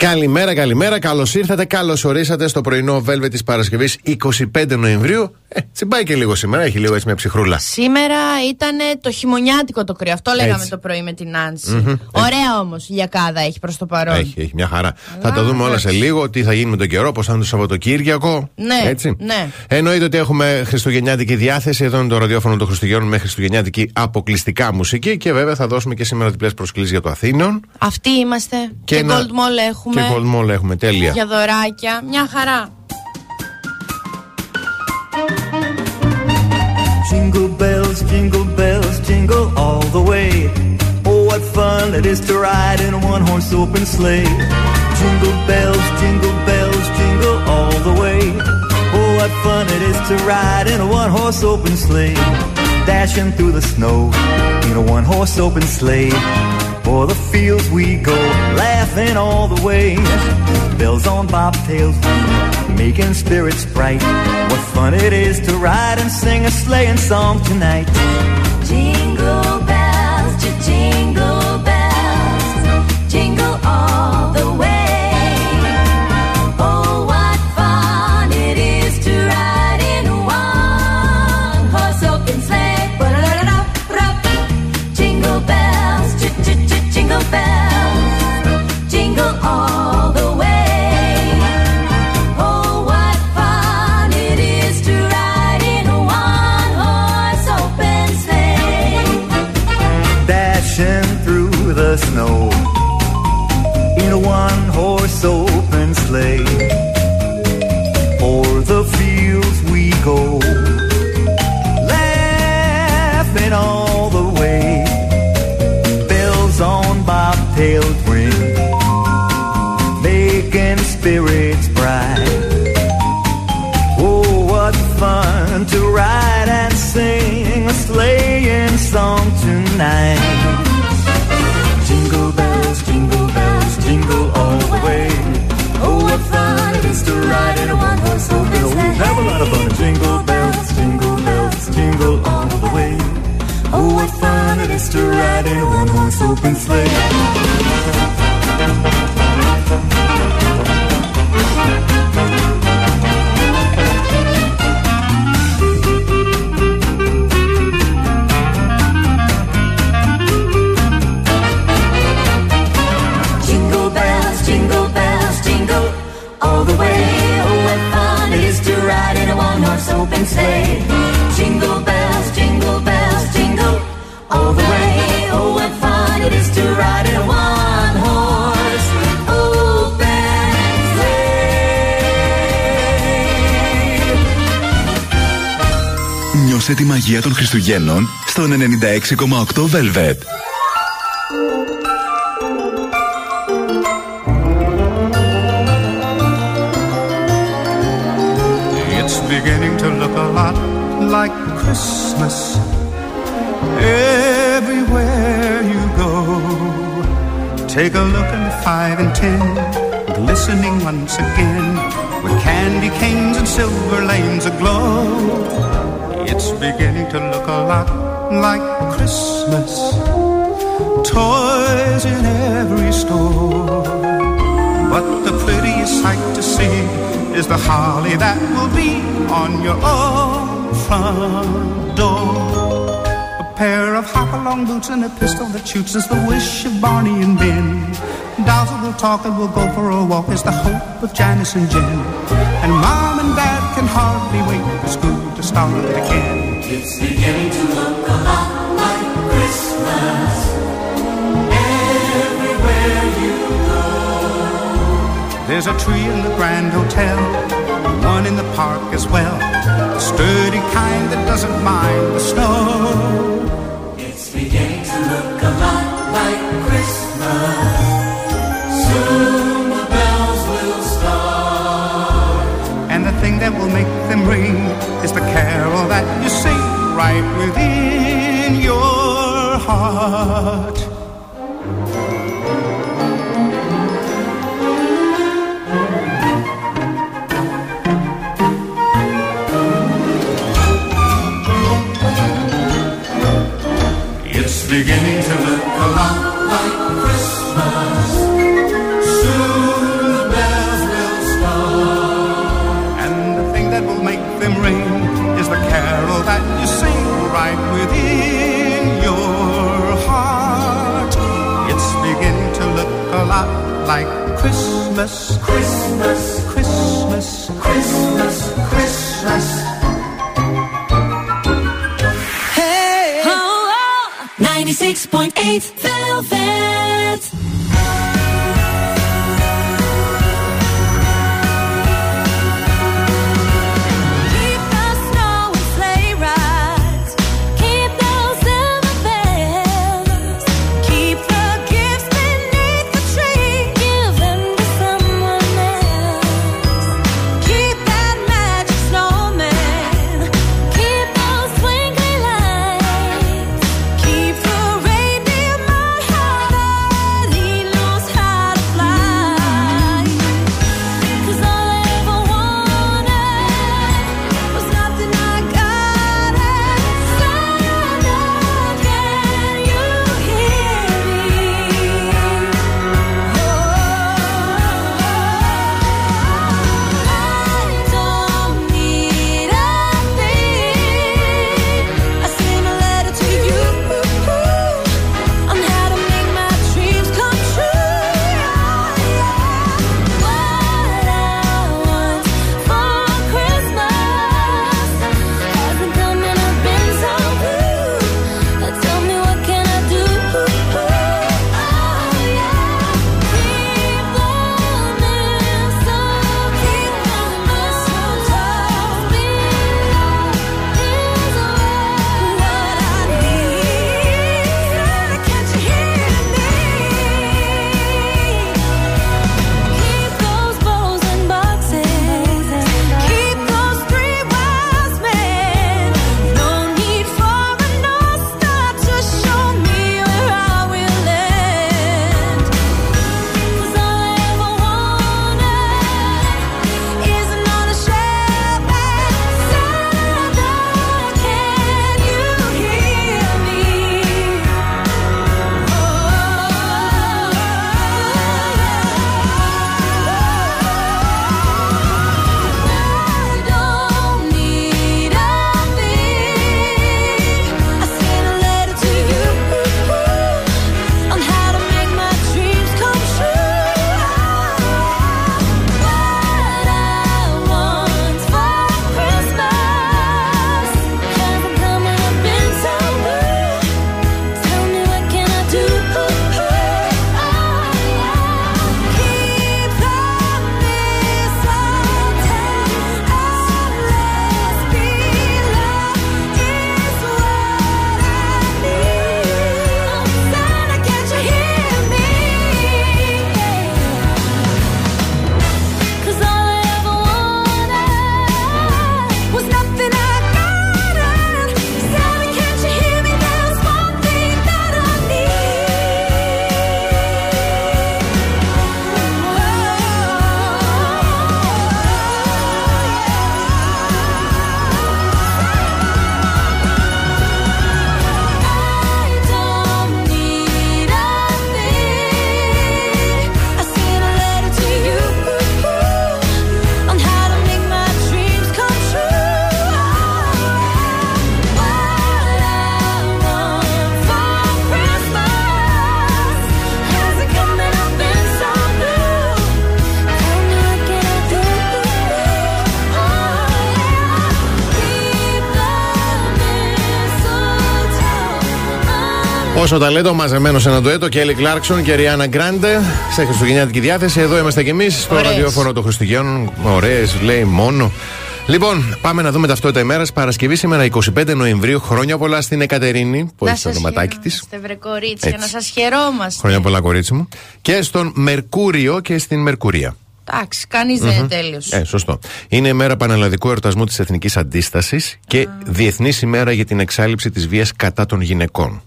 Καλημέρα, καλημέρα. Καλώς ήρθατε, καλώς ορίσατε στο πρωινό Velvet της Παρασκευής 25 Νοεμβρίου. Ε, τσιμπάει και λίγο σήμερα, έχει λίγο έτσι μια ψυχρούλα. Σήμερα ήταν το χειμωνιάτικο το κρύο. Αυτό λέγαμε το πρωί με την νανση Ωραία όμως η λιακάδα έχει προς το παρόν. Έχει, έχει μια χαρά. θα τα δούμε όλα σε λίγο. Τι θα γίνει με τον καιρό, πώς θα είναι το Σαββατοκύριακο. Ναι, έτσι. ναι. Εννοείται ότι έχουμε χριστουγεννιάτικη διάθεση. Εδώ είναι το ραδιόφωνο των Χριστουγέννων με χριστουγεννιάτικη αποκλειστικά μουσική. Και βέβαια θα δώσουμε και σήμερα διπλές προσκλήσεις για το Αθήνων. Αυτοί είμαστε. Και, και Gold Mall έχουμε. Και Gold Mall έχουμε, τέλεια. Για δωράκια. Μια χαρά. Jingle bells, jingle bells, jingle all the way. Oh, what fun it is to ride in a one horse open sleigh. Jingle bells, jingle bells, jingle all the way. Oh, what fun it is to ride in a one horse open sleigh. Dashing through the snow in a one horse open sleigh. O'er the fields we go, laughing all the way. Bells on bobtails making spirits bright. What fun it is to ride and sing a sleighing song tonight. what fun it is to ride in one horse open sleigh. all the way. Oh, what fun it is to ride in a one-horse open sleigh. Sleigh. Νιώσε τη μαγεία των Χριστουγέννων στον 96,8 Velvet. like Christmas everywhere you go. Take a look at the five and ten, glistening once again, with candy canes and silver lanes aglow. It's beginning to look a lot like Christmas. Toys in every store. But the prettiest sight to see is the holly that will be on your own front door. A pair of hop-along boots and a pistol that shoots is the wish of Barney and Ben. Dolls will talk and we'll go for a walk is the hope of Janice and Jen. And Mom and Dad can hardly wait for school to start again. It's beginning to look a lot like Christmas. Everywhere you go. There's a tree in the Grand Hotel, one in the park as well A sturdy kind that doesn't mind the snow. It's beginning to look a lot like Christmas. Soon make them ring is the carol that you sing right within your heart. It's beginning to look like Christmas. Christmas. Christmas. Christmas. Christmas. Hey! Oh, oh. 96.8 the mistletoe Όσο ταλέντο μαζεμένο σε ένα ντουέτο και Έλλη Κλάρκσον και Ριάννα Γκράντε σε χριστουγεννιάτικη διάθεση. Εδώ είμαστε κι εμείς στο Ωραίες. ραδιόφωνο των Χριστουγέννων. Ωραίες, λέει μόνο. Λοιπόν, πάμε να δούμε ταυτότητα ημέρας. Παρασκευή σήμερα 25 Νοεμβρίου. Χρόνια πολλά στην Εκατερίνη, που Να έχει το σας ονοματάκι της. χαιρόμαστε, βρε κορίτσια, Έτσι. να σας χαιρόμαστε. Χρόνια πολλά, κορίτσι μου. Και στον Μερκούριο και στην Μερκουρία. Εντάξει, κανείς δεν είναι τέλειος. Ε, σωστό. Είναι η μέρα πανελλαδικού εορτασμού της Εθνικής Αντίστασης και Διεθνής ημέρα για την εξάλληψη της βίας κατά των γυναικών.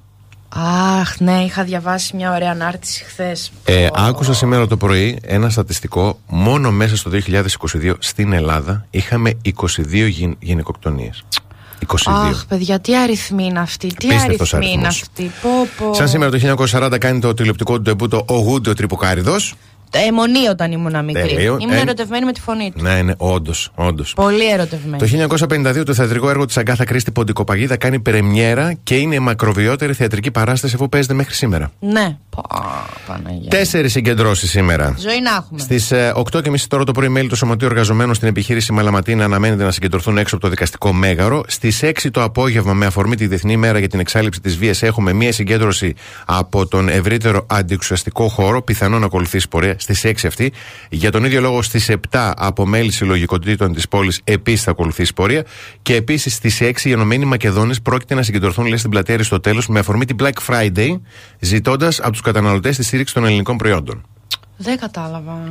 Αχ, ναι, είχα διαβάσει μια ωραία ανάρτηση χθες. Ε, άκουσα σήμερα το πρωί ένα στατιστικό. Μόνο μέσα στο 2022 στην Ελλάδα είχαμε 22 γυ- γυναικοκτονίες. 22. Αχ, παιδιά, τι αριθμοί είναι αυτοί. Τι Απίστευτος αριθμοί είναι αριθμός. αυτοί. Πω, πω. Σαν σήμερα το 1940 κάνει το τηλεοπτικό του ντεμπούτο ο Γούντιο Τρυποκάριδος. Αιμονή όταν ήμουν μικρή. Τέλειο. Ήμουν Ε, ερωτευμένη με τη φωνή του. Ναι, ναι, όντως, όντως. Πολύ ερωτευμένη. Το 1952 το θεατρικό έργο της Αγκάθα Κρίστη Ποντικοπαγίδα κάνει πρεμιέρα και είναι η μακροβιότερη θεατρική παράσταση που παίζεται μέχρι σήμερα. Ναι. Πω, Παναγία. Τέσσερις συγκεντρώσεις σήμερα. Ζωή να έχουμε. Στις 8.30 τώρα το πρωί, μέλη του Σωματείου Εργαζομένων στην επιχείρηση Μαλαματίνα αναμένεται να συγκεντρωθούν έξω από το δικαστικό μέγαρο. Στις 6 το απόγευμα, με αφορμή τη Διεθνή Μέρα για την Εξάλληψη της Βίας, έχουμε μία συγκέντρωση από τον ευρύτερο αντιεξουσιαστικό χώρο. Πιθανόν να ακολουθήσει πορεία στις 6 αυτή. Για τον ίδιο λόγο, στις 7 από μέλη συλλογικοτήτων της πόλης επίσης θα ακολουθήσει πορεία. Και επίσης στις 6 οι Ενωμένοι Μακεδόνε πρόκειται να συγκεντρωθούν λέει, στην πλατεία Αριστοτέλου με αφορμή την Black Friday, ζητώντας από τους καταναλωτές τη στήριξη των ελληνικών προϊόντων. Δεν κατάλαβα.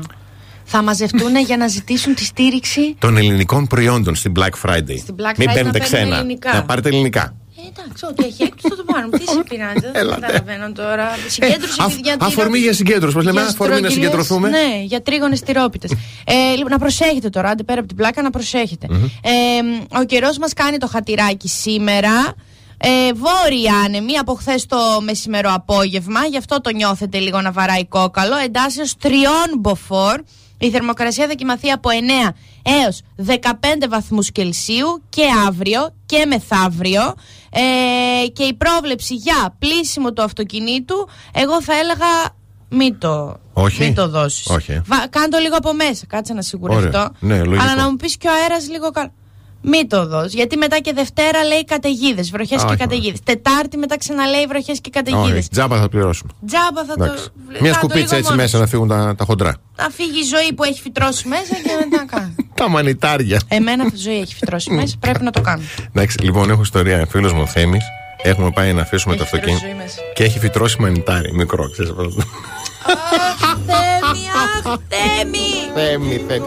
Θα μαζευτούν για να ζητήσουν τη στήριξη. των ελληνικών προϊόντων στην Black Friday. Στην Black Μην Friday παίρνετε να παίρνουν ξένα. ελληνικά. Να πάρετε ελληνικά. Ε, εντάξει, ό,τι έχει έκπτωση θα το πάρουμε. Τι σε πειράζει, δεν Έλατε. καταλαβαίνω τώρα. Συγκέντρωση Ε, και αφ- για αφορμή για συγκέντρωση. Πώ λέμε, για αφορμή να στρογγυλές, συγκεντρωθούμε. Ναι, για τρίγωνες τυρόπιτες. ε, λοιπόν, να προσέχετε τώρα, άντε πέρα από την πλάκα, να προσέχετε. Ε, ο καιρός μας κάνει το χατηράκι σήμερα. Ε, βόρεια άνεμη από χθες το μεσημερό απόγευμα, γι' αυτό το νιώθετε λίγο να βαράει κόκαλο. Εντάσσεως τριών μποφόρ. Η θερμοκρασία θα κοιμαθεί από 9 έως 15 βαθμούς Κελσίου και αύριο και μεθαύριο ε, και η πρόβλεψη για πλήσιμο του αυτοκινήτου εγώ θα έλεγα μην το, Όχι. μην το δώσεις. Όχι. Βα, κάνε το λίγο από μέσα, κάτσε να σιγουρευτώ. Ωραία. Ναι, λογικό. Αλλά να μου πεις και ο αέρας λίγο καλά. Μην το δώσει. Γιατί μετά και Δευτέρα λέει καταιγίδες, βροχές Α, και όχι, καταιγίδες. Τετάρτη μετά ξαναλέει βροχές και καταιγίδες. Όχι, τζάμπα θα πληρώσουμε. Τζάμπα θα Εντάξει. το. Μια κάνε το σκουπίτσα λίγο έτσι μόνος μέσα να φύγουν τα, τα χοντρά. να φύγει η ζωή που έχει φυτρώσει μέσα και μετά να κάνει. Τα μανιτάρια. Εμένα αυτή η ζωή έχει φυτρώσει μέσα, πρέπει να το κάνω. Εντάξει, λοιπόν, έχω ιστορία. Φίλος μου ο Θέμης. Έχουμε πάει να αφήσουμε το Έχει φυτρώσει αυτοκίνητο. ζωή μέσα. Και έχει φυτρώσει μανιτάρι, μικρό, ξέρεις. Αχ, Θέμη, αχ, Θέμη. Θέμη, Θέμη.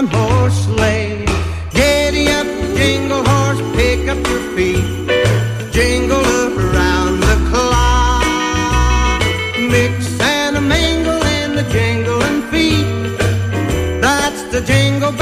One horse sleigh. Giddy up, jingle horse, pick up your feet. Jingle around the clock. Mix and a mingle in the jingling feet. That's the jingle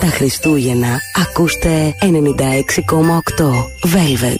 Τα Χριστούγεννα ακούστε 96,8 Velvet.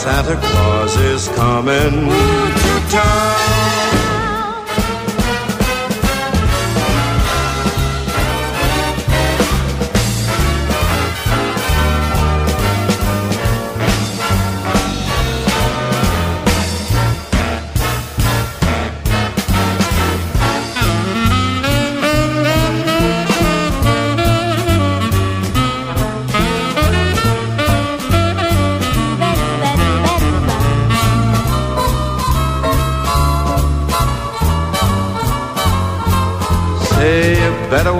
Santa Claus is coming to town.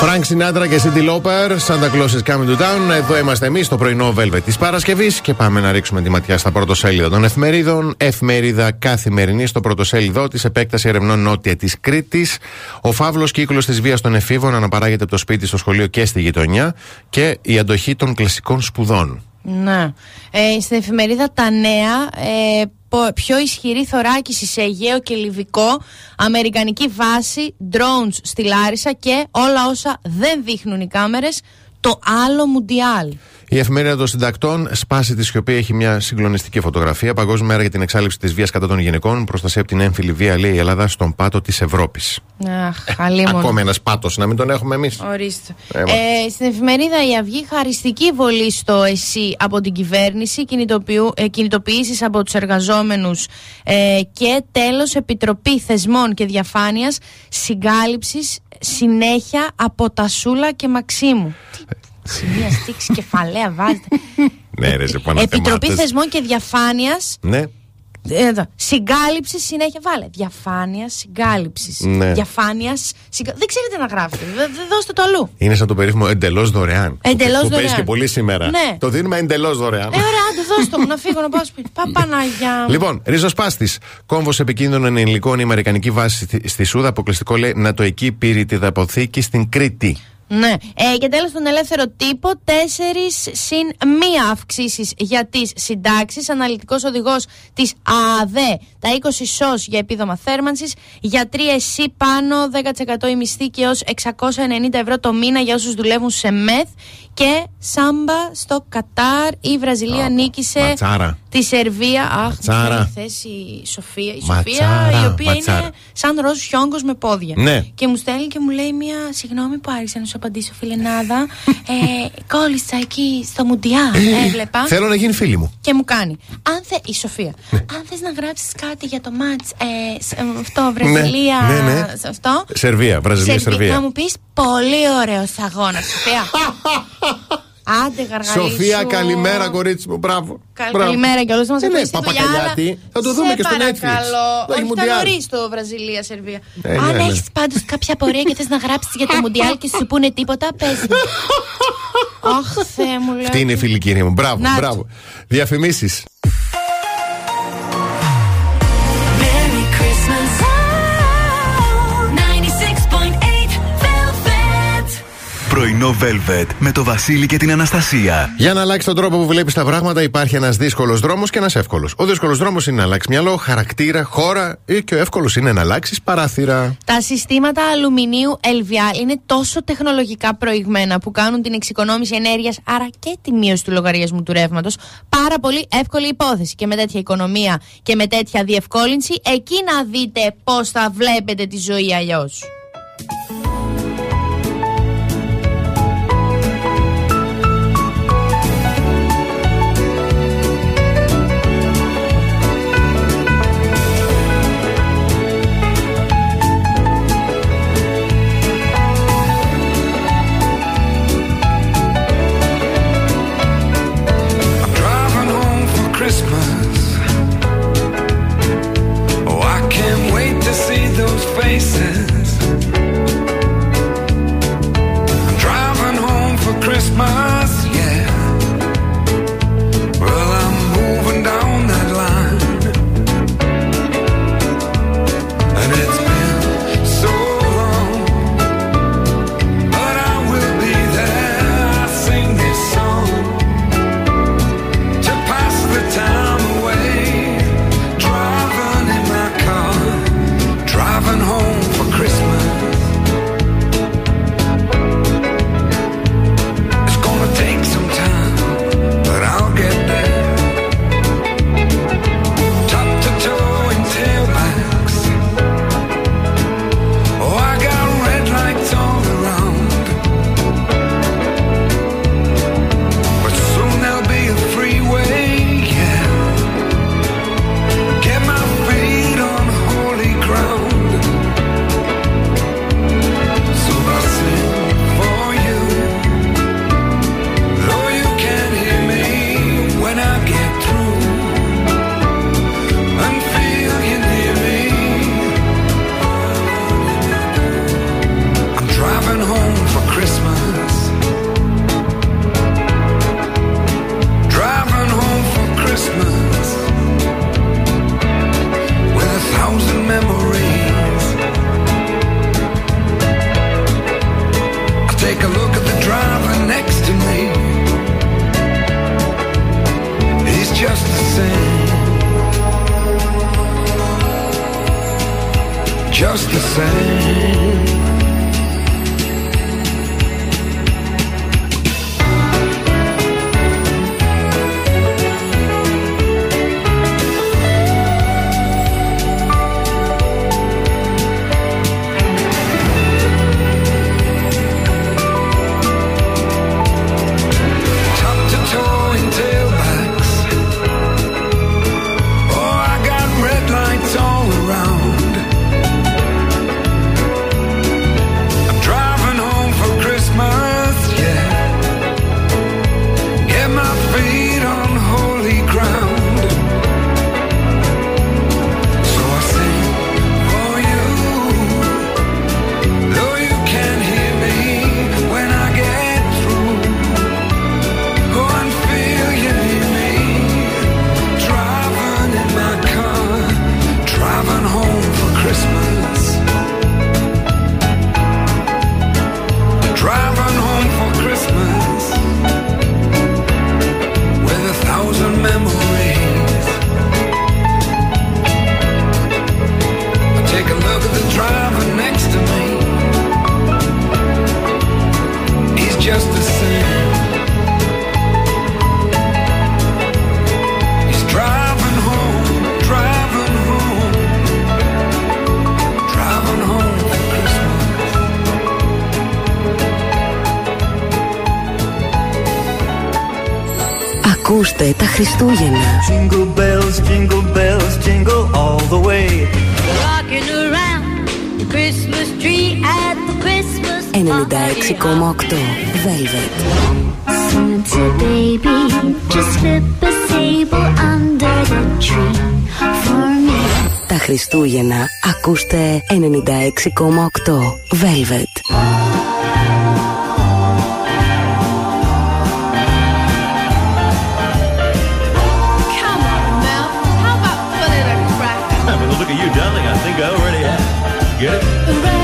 Φρανκ Σινάτρα και Cyndi Lauper, Santa Claus is coming to town. Εδώ είμαστε εμείς, το πρωινό Velvet της Παρασκευής και πάμε να ρίξουμε τη ματιά στα πρωτοσέλιδα των εφημερίδων. Εφημερίδα καθημερινή στο πρωτοσέλιδο της επέκταση ερευνών νότια της Κρήτης. Ο φαύλος κύκλος της βίας των εφήβων αναπαράγεται από το σπίτι στο σχολείο και στη γειτονιά και η αντοχή των κλασικών σπουδών. Ναι. Ε, στην εφημερίδα Τα Νέα, ε, πο- πιο ισχυρή θωράκιση σε Αιγαίο και Λιβυκό, Αμερικανική βάση, drones στη Λάρισα και όλα όσα δεν δείχνουν οι κάμερες, το άλλο Μουντιάλ. Η εφημερίδα των συντακτών Σπάση τη Σιωπή έχει μια συγκλονιστική φωτογραφία. Παγκόσμια μέρα για την εξάλληψη της βίας κατά των γυναικών. Προστασία από την έμφυλη βία, λέει η Ελλάδα, στον πάτο της Ευρώπης. Αχ, αλίμονο. Ακόμα ένας πάτος, να μην τον έχουμε εμείς. Ορίστε. Ε, Ε, στην εφημερίδα Η Αυγή χαριστική βολή στο ΕΣΥ από την κυβέρνηση, κινητοποιού- ε, κινητοποιήσεις από τους εργαζόμενους ε, και τέλος Επιτροπή Θεσμών και Διαφάνειας συγκάλυψης συνέχεια από Τασούλα και Μαξίμου. Τι σημεία στίξη κεφαλαία βάζετε. Ναι, ρε, σε Επιτροπή Θεσμών και Διαφάνειας Ναι. εδώ. Συγκάλυψης συνέχεια. Βάλε. Διαφάνειας, συγκάλυψης. Ναι. Διαφάνειας. Συγκα... Δεν ξέρετε να γράφετε. Δε- δε- δώστε το αλλού. Είναι σαν το περίφημο εντελώς δωρεάν. Εντελώς που, Που παίζει δωρεάν. και πολύ σήμερα. Ναι. Το δίνουμε εντελώς δωρεάν. Ε, ωραία, άντε δώστε μου να φύγω να πάω σπίτι. Πα, Παναγιά. μου. Λοιπόν, ριζοσπάστης. Κόμβος επικίνδυνων υλικών η Αμερικανική βάση στη- στη Σούδα. Αποκλειστικό λέει νατοική πυρητιδαποθήκη στην Κρήτη. Ναι. Ε, και τέλος, τον ελεύθερο τύπο, τέσσερις συν μία αυξήσεις για τις συντάξεις. Αναλυτικός οδηγός της ΑΔΕ, τα 20 σως για επίδομα θέρμανσης. Γιατροί εσύ πάνω, 10% η μισθή και έως 690 ευρώ το μήνα για όσους δουλεύουν σε μεθ. Και σάμπα στο Κατάρ. Η Βραζιλία νίκησε ματσάρα. Τη Σερβία. Αχ, Ματσάρα. μου φέρει θέση η Σοφία. Η Ματσάρα, Σοφία, η οποία ματσάρα. είναι σαν ροζ χιόγκος με πόδια. Ναι. Και μου στέλνει και μου λέει μια συγγνώμη που άρχισα να σου απαντήσω, φιλενάδα. ε, κόλλησα εκεί στο Μουντιάλ. Έβλεπα. Θέλω να γίνει φίλη μου. Και μου κάνει. Αν θε, η Σοφία. Αν θες να γράψεις κάτι για το μάτς. Ε, σ- ε, αυτό, Βραζιλία. ναι, ναι. σε Αυτό. Σερβία, Βραζιλία, Σερβί- Σερβία. Να μου πεις πολύ ωραίος αγώνας, Σοφία. Άντε, γαργαλίσου. Σοφία, καλημέρα, κορίτσι μου, μπράβο. Καλ- Μπράβο. Καλημέρα και όλους μας Δεν είναι ευχαριστεί δουλειά, παπακαλιάτη; αλλά Θα το δούμε σε και στο Netflix. παρακαλώ. Θα έχει Όχι, ήταν Μουντιάλ. νωρίς το Βραζιλία-Σερβία. Ε, Αν ναι, ναι. έχεις πάντως κάποια απορία και θες να γράψεις για το Μουντιάλ και σου πούνε τίποτα, πες μου. Αχ, Θεέ μου, λέω. Αυτή είναι η φίλη κυρία μου. Μπράβο, Να το. μπράβο. Διαφημίσεις. Πρωινό Velvet με το Βασίλη και την Αναστασία. Για να αλλάξει τον τρόπο που βλέπεις τα πράγματα, υπάρχει ένας δύσκολος δρόμος και ένας εύκολος. Ο δύσκολος δρόμος είναι να αλλάξεις μυαλό, χαρακτήρα, χώρα ή και ο εύκολος είναι να αλλάξεις παράθυρα. Τα συστήματα αλουμινίου LVL είναι τόσο τεχνολογικά προηγμένα που κάνουν την εξοικονόμηση ενέργειας, άρα και τη μείωση του λογαριασμού του ρεύματος, πάρα πολύ εύκολη υπόθεση. Και με τέτοια οικονομία και με τέτοια διευκόλυνση, εκεί να δείτε πώς θα βλέπετε τη ζωή αλλιώς. mais. Χριστούγεννα. Jingle bells, jingle bells, jingle all the way. Rocking around the Christmas tree at the Christmas 96,8 Velvet. Santa baby, just slip a sable under the tree for me. Τα Χριστούγεννα ακούστε 96,8 Velvet. I think I already have. Get it?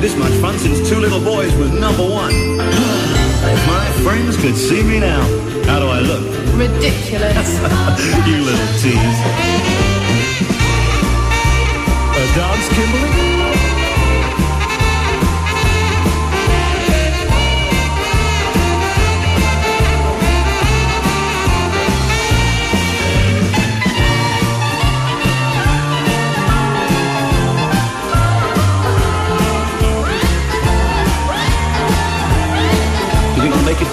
Had this much fun since Two Little Boys was number one. if my friends could see me now, how do I look? Ridiculous. you little tease. A dance, Kimberly?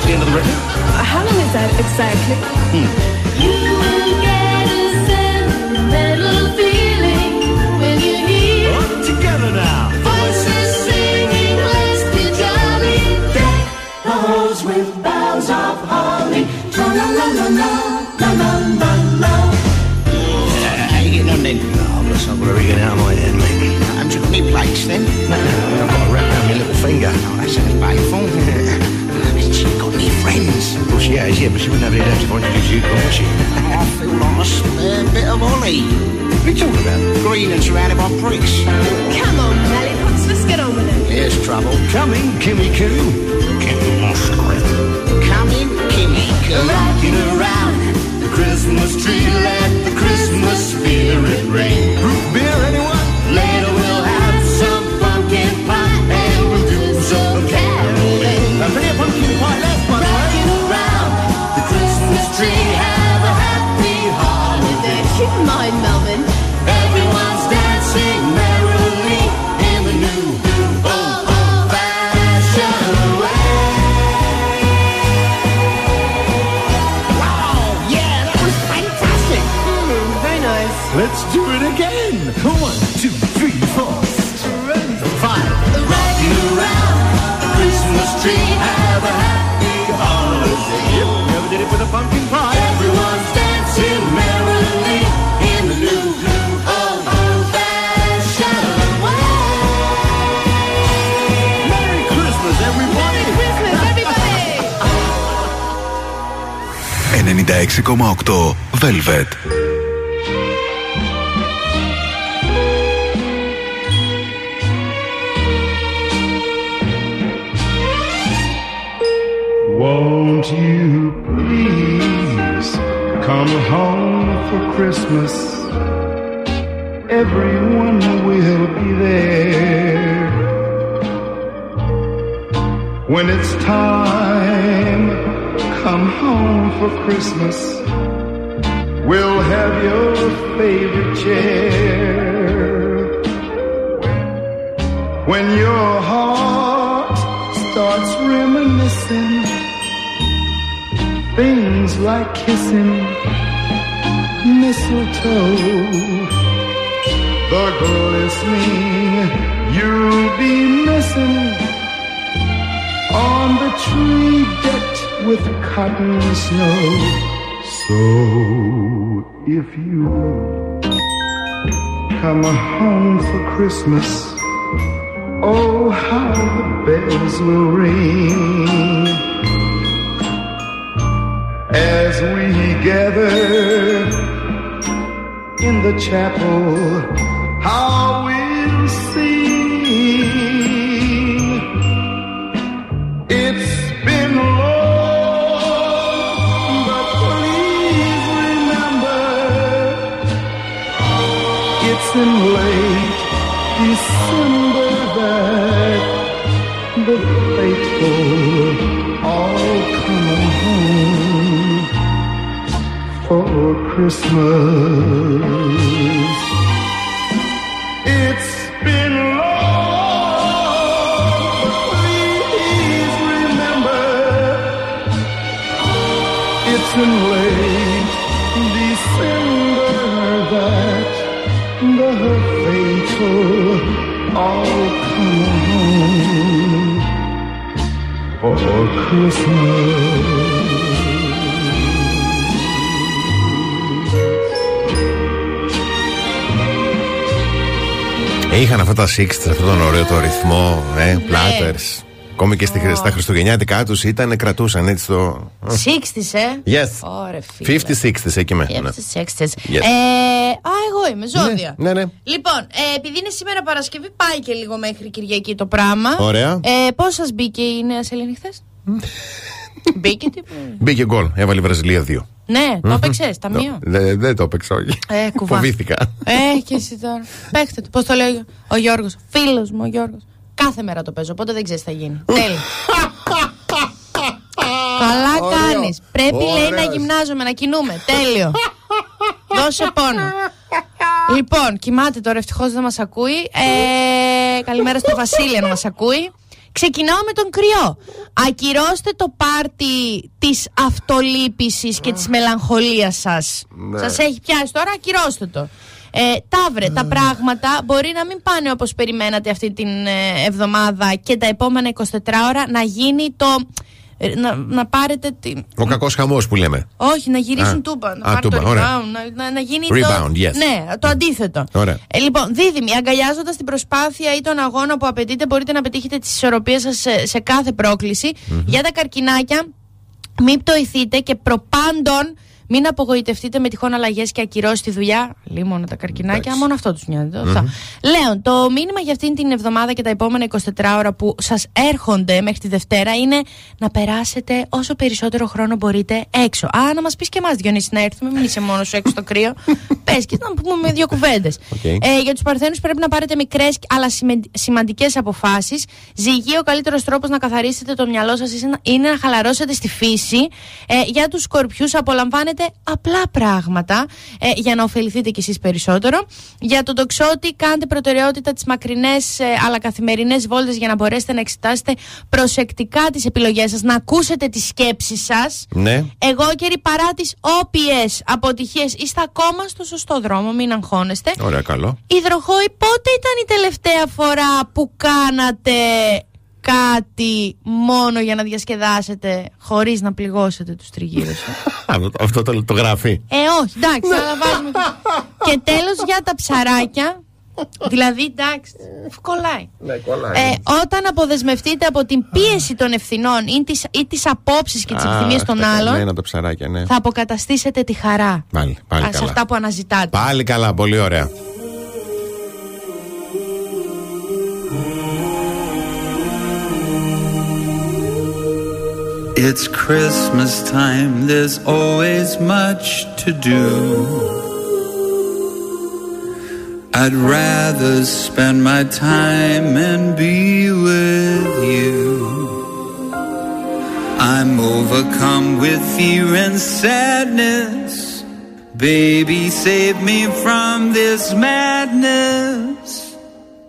the end of the record? How long is that exactly? Hmm. Together now. Voices singing, let's be jolly. Deck with boughs of holly. La la la la la la la. How you getting on then? Oh, no, I'm not now, then, mate. Then? No, no, I've got a wrap around my little finger. Oh, that sounds painful. Has she got any friends? Well, she has, yeah, but she wouldn't have any left if I introduced you to her, would she? I feel like a spare bit of Ollie. What are you talking about? Green and surrounded by pricks. Come on, Lollipops, let's get on with it. Here's trouble. Coming, Kimmy Coo. Velvet. 60, αυτόν τον ωραίο το ρυθμό, ε, platters. Ακόμη και στη, στα Χριστουγεννιάτικά τους ήταν, κρατούσαν έτσι το. 60s, ε. Yes. Ωρε φίλε. 50-60 εκεί μέσα. ναι. 50s, 60s. Yes. Ε, α, εγώ είμαι, ζώδια. Ναι, ναι. Λοιπόν, ε, επειδή είναι σήμερα Παρασκευή, πάει και λίγο μέχρι Κυριακή το πράγμα. Ωραία. Ε, Πώς σας μπήκε η Νέα Σελήνη χθες, Μπήκε τι. Μπήκε γκολ. Έβαλε η Βραζιλία 2. Ναι, το έπαιξε, ταμείο. Δεν δεν το έπαιξα, όχι. Ε, κουβά. Φοβήθηκα. Ε, και εσύ τώρα. Παίχτε του. Πώς το λέει ο Γιώργος. Φίλος μου ο Γιώργος. Κάθε μέρα το παίζω, οπότε δεν ξέρεις τι θα γίνει. Τέλει. Καλά κάνεις. Πρέπει λέει να Ωραίος. γυμνάζομαι, να κινούμε. Τέλειο. Δώσε πόνο. Λοιπόν, κοιμάται τώρα, ευτυχώς δεν μας ακούει. Ε, καλημέρα στο Βασίλη, αν μας ακούει. Ξεκινάω με τον κρυό. Ακυρώστε το πάρτι της αυτολύπησης και της μελαγχολίας σας. Ναι. Σας έχει πιάσει τώρα, ακυρώστε το. Ε, ταύρε, τα πράγματα μπορεί να μην πάνε όπως περιμένατε αυτή την ε, εβδομάδα και τα επόμενα 24 ώρα να γίνει το... ε, Να, να πάρετε την... Ο κακός χαμός που λέμε. Όχι, να γυρίσουν Α. τούμπα. Να Α, πάρει το τούμπα, ωραία. rebound. Να, να, να γίνει Rebound, το. yes. Ναι, το αντίθετο. Ωραία. Ε, λοιπόν, δίδυμοι, αγκαλιάζοντας την προσπάθεια ή τον αγώνα που απαιτείτε, μπορείτε να πετύχετε τις ισορροπίες σας σε, σε κάθε πρόκληση. Για τα καρκινάκια, μην πτοηθείτε και προπάντων μην απογοητευτείτε με τυχόν αλλαγές και ακυρώσεις στη δουλειά. Λίμωνα τα καρκινάκια, μόνο αυτό τους νοιάζει. Αυτά. Λέων, το μήνυμα για αυτήν την εβδομάδα και τα επόμενα 24 ώρα που σας έρχονται μέχρι τη Δευτέρα είναι να περάσετε όσο περισσότερο χρόνο μπορείτε έξω. Α, να μας πεις και εμάς, Διονύση, να έρθουμε. Μην είσαι μόνος σου έξω στο κρύο. Πες και να πούμε με δύο κουβέντες. Οκ. Ε, για τους Παρθένους πρέπει να πάρετε μικρές αλλά σημαντικές αποφάσεις. Ζυγή, ο καλύτερος τρόπος να καθαρίσετε το μυαλό σας είναι να χαλαρώσετε στη φύση. Ε, για τους Σκορπιούς, απολαμβάνετε απλά πράγματα ε, για να ωφεληθείτε κι εσείς περισσότερο. Για τον τοξότη, κάντε προτεραιότητα τις μακρινές αλλά καθημερινές βόλτες για να μπορέσετε να εξετάσετε προσεκτικά τις επιλογές σας, να ακούσετε τις σκέψεις σας. Ναι. Εγώ καιρή παρά τις όποιες αποτυχίες είστε ακόμα στο σωστό δρόμο, μην αγχώνεστε. Ωραία, καλό. Υδροχόη, πότε ήταν η τελευταία φορά που κάνατε κάτι μόνο για να διασκεδάσετε χωρίς να πληγώσετε τους τριγύρους σας. Αυτό, αυτό το, το γράφει. Ε, όχι, εντάξει, αλλά βάζουμε. και τέλος για τα ψαράκια. Δηλαδή, εντάξει, κολλάει. Ναι, κολλάει. Ε, όταν αποδεσμευτείτε από την πίεση των ευθυνών ή τις, ή τις απόψεις και τις Α, επιθυμίες των αυτά άλλων, καμένα τα ψαράκια, ναι. θα αποκαταστήσετε τη χαρά Πάλι, πάλι ας, σε καλά. αυτά που αναζητάτε. Πάλι καλά, πολύ ωραία. It's Christmas time, there's always much to do. I'd rather spend my time and be with you. I'm overcome with fear and sadness. Baby, save me from this madness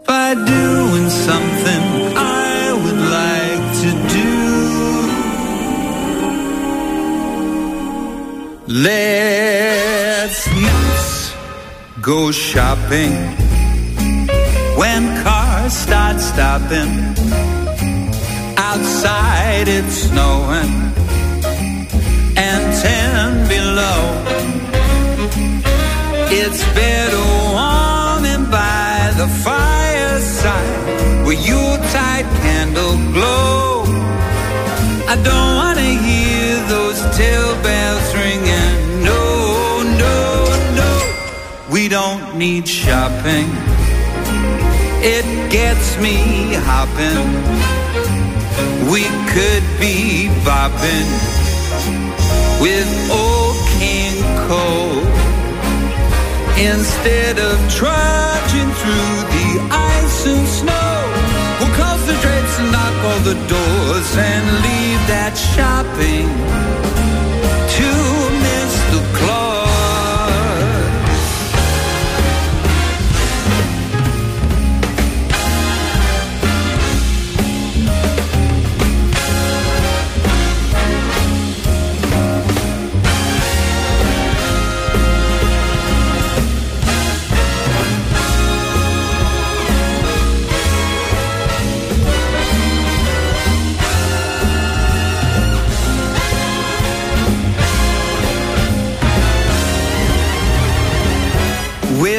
by doing something I Let's not go shopping when cars start stopping. Outside it's snowing and ten below. It's better warm the fireside where Yuletide candle glow. I don't wanna hear those tail need shopping. It gets me hopping. We could be bopping with old King Cole instead of trudging through the ice and snow. We'll close the drapes and knock all the doors and leave that shopping to Mr. Claus.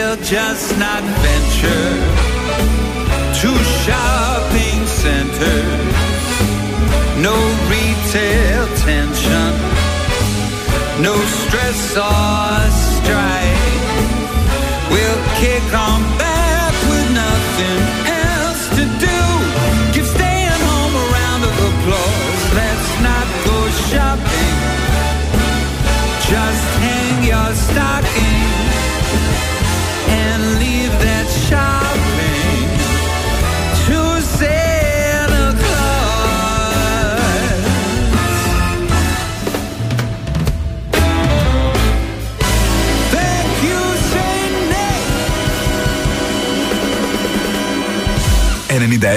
We'll just not venture to shopping centers. No retail tension, no stress or strife. We'll kick on back with nothing else to do. Give staying home a round of applause. Let's not go shopping. Just hang your stocking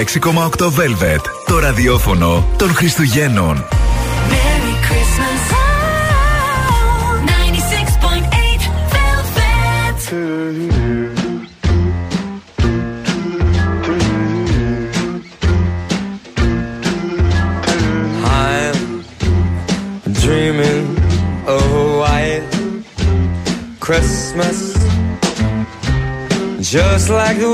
96,8 Velvet. Το ραδιόφωνο των Χριστουγέννων. Merry Christmas. Oh, 96.8 Velvet. I'm dreaming of a white Christmas, just like the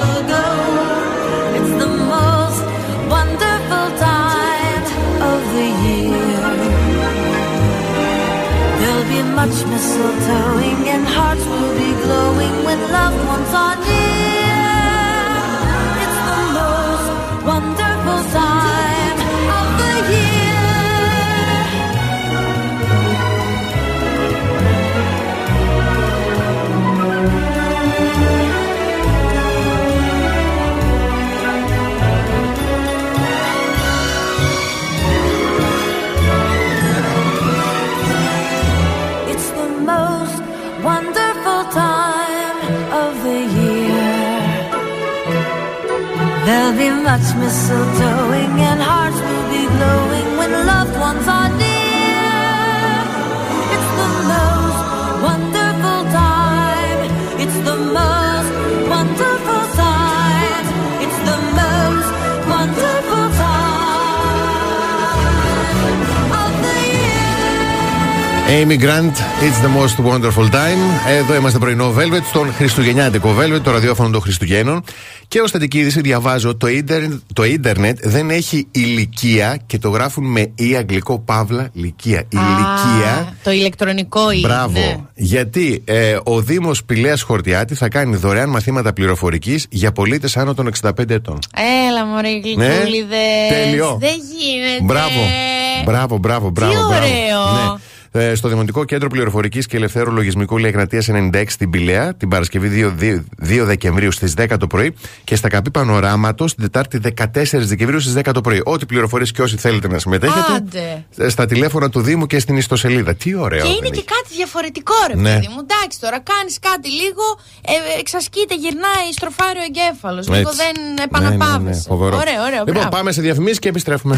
much mistletoeing and hearts will be glowing when loved ones are near. It's the most wonderful time There'll be much mistletoeing and hearts will be glowing when loved ones are near. It's the most wonderful time. It's the most wonderful time. It's the most wonderful time of the year. Amy Grant, It's the most wonderful time. Εδώ είμαστε πρωινό Velvet, στον Χριστουγεννιάτικο Velvet, το ραδιόφωνο των Χριστουγέννων. Και ως θετική είδηση διαβάζω το ίντερνετ, το ίντερνετ δεν έχει ηλικία και το γράφουν με ή αγγλικό παύλα ηλικία. Ηλικία. Α, Το ηλεκτρονικό είναι. Μπράβο. ναι. Γιατί ε, ο Δήμος Πηλέα Χορτιάτης θα κάνει δωρεάν μαθήματα πληροφορικής για πολίτες άνω των 65 ετών. Έλα μωρέ γλυκούλιδες. τέλειο. Δεν γίνεται. Μπράβο. Μπράβο, μπράβο, μπράβο. μπράβο. ωραίο. Ναι. Ε, στο Δημοτικό Κέντρο Πληροφορικής και Ελευθέρου Λογισμικού Λεγνατία 96 στην Πηλαία, την Παρασκευή 2, 2 Δεκεμβρίου στις 10 το πρωί και στα Καπή Πανοράματος την Τετάρτη 14 Δεκεμβρίου στις 10 το πρωί. Ό,τι πληροφορίες και όσοι θέλετε να συμμετέχετε, Άντε. ε, στα τηλέφωνα του Δήμου και στην ιστοσελίδα. Τι ωραίο. Και δεν είναι έχει. και κάτι διαφορετικό, ρε Ναι. παιδί μου. Εντάξει, τώρα κάνεις κάτι λίγο, ε, εξασκείται, γυρνάει, στροφάρει ο εγκέφαλος. Λίγο Έτσι. δεν Ναι, ναι, ναι, επαναπάβεσαι. φοβερό. Ωραίο, ωραίο. Λοιπόν, μπράβο. πάμε σε διαφημίσεις και επιστρέφουμε.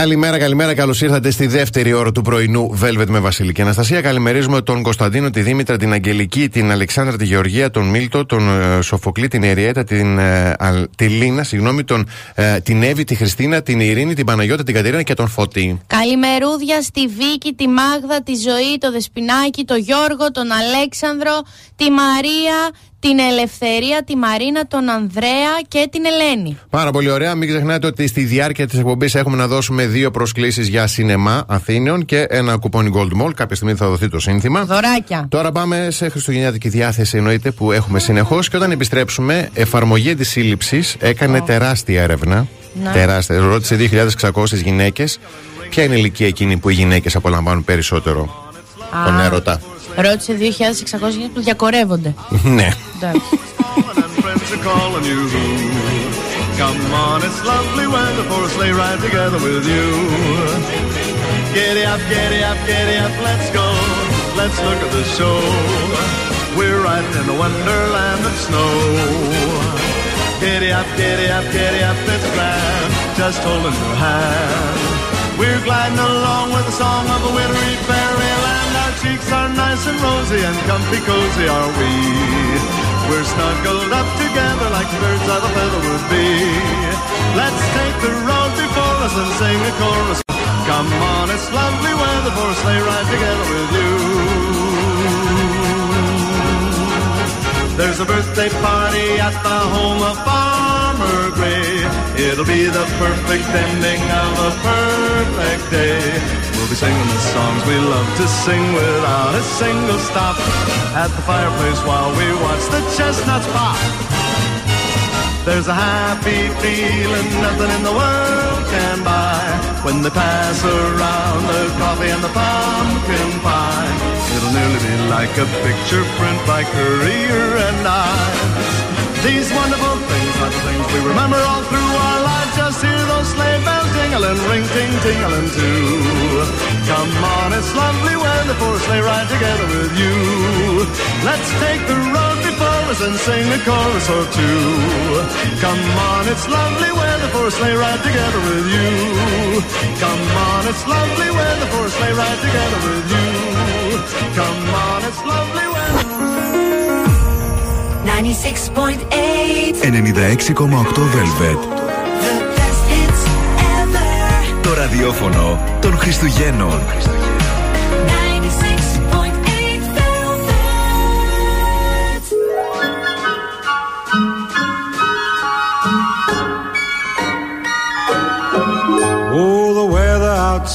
Καλημέρα, καλημέρα. Καλώς ήρθατε στη δεύτερη ώρα του πρωινού Velvet με Βασίλη και Αναστασία. Καλημερίζουμε τον Κωνσταντίνο, τη Δήμητρα, την Αγγελική, την Αλεξάνδρα, τη Γεωργία, τον Μίλτο, τον ε, Σοφοκλή, την Εριέτα, την, ε, Αλ- τη Λίνα, συγγνώμη, τον, ε, την Εύη, τη Χριστίνα, την Ειρήνη, την Παναγιώτα, την Κατερίνα και τον Φωτή. Καλημερούδια στη Βίκη, τη Μάγδα, τη Ζωή, το Δεσπινάκι, το Γιώργο, τον Αλέξανδρο, τη Μαρία, την Ελευθερία, τη Μαρίνα, τον Ανδρέα και την Ελένη. Πάρα πολύ ωραία. Μην ξεχνάτε ότι στη διάρκεια της εκπομπής έχουμε να δώσουμε δύο προσκλήσεις για σινεμά Αθήνεων και ένα κουπόνι Gold Mall. Κάποια στιγμή θα δοθεί το σύνθημα. Δωράκια. Τώρα πάμε σε χριστουγεννιάτικη διάθεση, εννοείται, που έχουμε συνεχώς. Και όταν επιστρέψουμε, εφαρμογή της σύλληψης έκανε τεράστια έρευνα. Ναι. Τεράστια. Ρώτησε 2.600 γυναίκες. Ποια είναι η ηλικία εκείνη που οι γυναίκες απολαμβάνουν περισσότερο Α. τον έρωτα; Ρώτησε 2.600 γυναίκες που διακορεύονται. ναι. Εντάξει. friends are calling you. Come on, it's lovely weather for a sleigh ride together with you. Giddy up, giddy up, giddy up, let's go. Let's look at the show. We're riding in a wonderland of snow. Giddy up, giddy up, giddy up, it's grand. Just holding your hand. We're gliding along with the song of a wintry fairyland. Cheeks are nice and rosy and comfy cozy are we. We're snuggled up together like birds of a feather would be. Let's take the road before us and sing a chorus. Come on, it's lovely weather for a sleigh ride together with you. There's a birthday party at the home of Farmer Gray. It'll be the perfect ending of a perfect day. We'll be singing the songs we love to sing without a single stop. At the fireplace while we watch the chestnuts pop. There's a happy feeling nothing in the world can buy when they pass around the coffee and the pumpkin pie. It'll nearly be like a picture print by Courier and Ives. These wonderful things are the things we remember all through our lives. Just hear those sleigh bells jingling, ring ting tingling too. Come on, it's lovely weather for a sleigh ride together with you. Let's take the road before us and sing a chorus or two. Come on, it's lovely weather for a sleigh ride together with you. Come on, it's lovely weather for a sleigh ride together with you. Come on, it's lovely weather. 96.8 96,8 Velvet. The best hits ever Το ραδιόφωνο των Χριστουγέννων.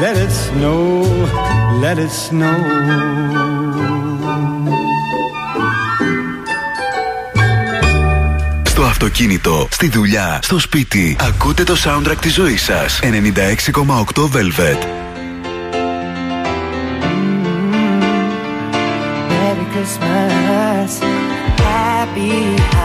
let it snow, let it snow. Στο αυτοκίνητο, στη δουλειά, στο σπίτι. Ακούτε το soundtrack της ζωής σας. 96,8 Velvet. Merry Christmas, Happy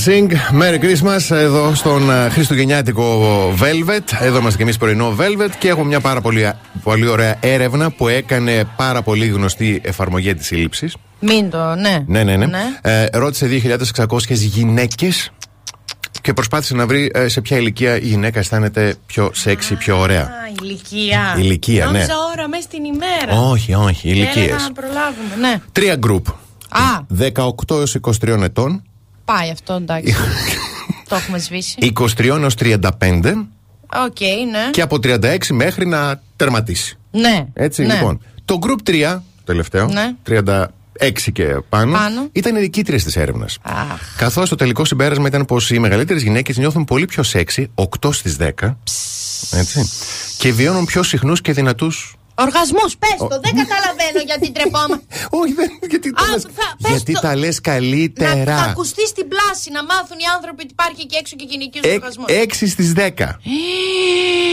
holidays. NSYNC, Merry Christmas εδώ στον ε, Χριστουγεννιάτικο Velvet. Εδώ είμαστε και εμείς πρωινό Velvet και έχω μια πάρα πολύ, πολύ ωραία έρευνα που έκανε πάρα πολύ γνωστή εφαρμογή της σύλληψης. Μην το, ναι. Ναι, ναι, ναι. Ε, ρώτησε 2.600 γυναίκες και προσπάθησε να βρει ε, σε ποια ηλικία η γυναίκα αισθάνεται πιο σεξι, πιο ωραία. Α, ηλικία. Ηλικία, ναι. Νόμιζα ώρα μέσα στην ημέρα. Όχι, όχι, ηλικίε. Έλεγα να προλάβουμε, ναι. Τρία γκρουπ. Α, 18 έως 23 ετών, πάει αυτό, εντάξει. το έχουμε σβήσει. 23 έως 35 Οκ, ναι. και από 36 μέχρι να τερματίσει. Ναι. Έτσι, ναι. λοιπόν. Το group 3, τελευταίο, Ναι. 36 και πάνω, Πάνω. ήταν οι νικήτριες της έρευνας. Αχ. Καθώς το τελικό συμπέρασμα ήταν πως οι μεγαλύτερες γυναίκες νιώθουν πολύ πιο σεξy, 8 στις 10. Έτσι. Και βιώνουν πιο συχνού και δυνατού. Οργασμού, πες το, δεν καταλαβαίνω γιατί τρεπόμαστε. Όχι, δεν. Γιατί Α, θα, πες Γιατί το. τα λες Να, καλύτερα. θα ακουστείς στην πλάση να μάθουν οι άνθρωποι ότι υπάρχει εκεί έξω και γυναικείος Ε, οργασμός. 6 στις 10.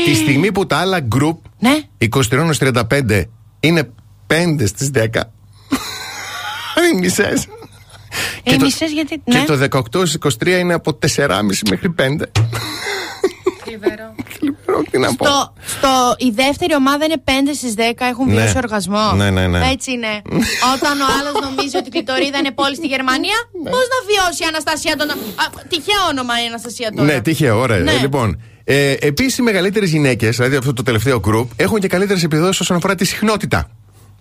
Τη στιγμή που τα άλλα group Ναι. 23-35 είναι 5 στις 10. Οι μισές. Ε, οι μισές γιατί. Και ναι. το 18-23 είναι από 4,5 μέχρι 5. Θλιβερό. Ξέρω τι να πω. Στο, στο, η δεύτερη ομάδα είναι 5 στις 10, έχουν Ναι. βιώσει οργασμό. Ναι, ναι, ναι. Έτσι είναι. Όταν ο άλλος νομίζει ότι η κλειτορίδα είναι πόλη στη Γερμανία, Ναι. πώς να βιώσει η Αναστασία τον. Α, τυχαίο όνομα η Αναστασία τώρα. Ναι, τυχαίο, ωραία. Ναι. Ε, λοιπόν, ε, επίσης οι μεγαλύτερες γυναίκες, δηλαδή αυτό το τελευταίο group, έχουν και καλύτερες επιδόσεις όσον αφορά τη συχνότητα.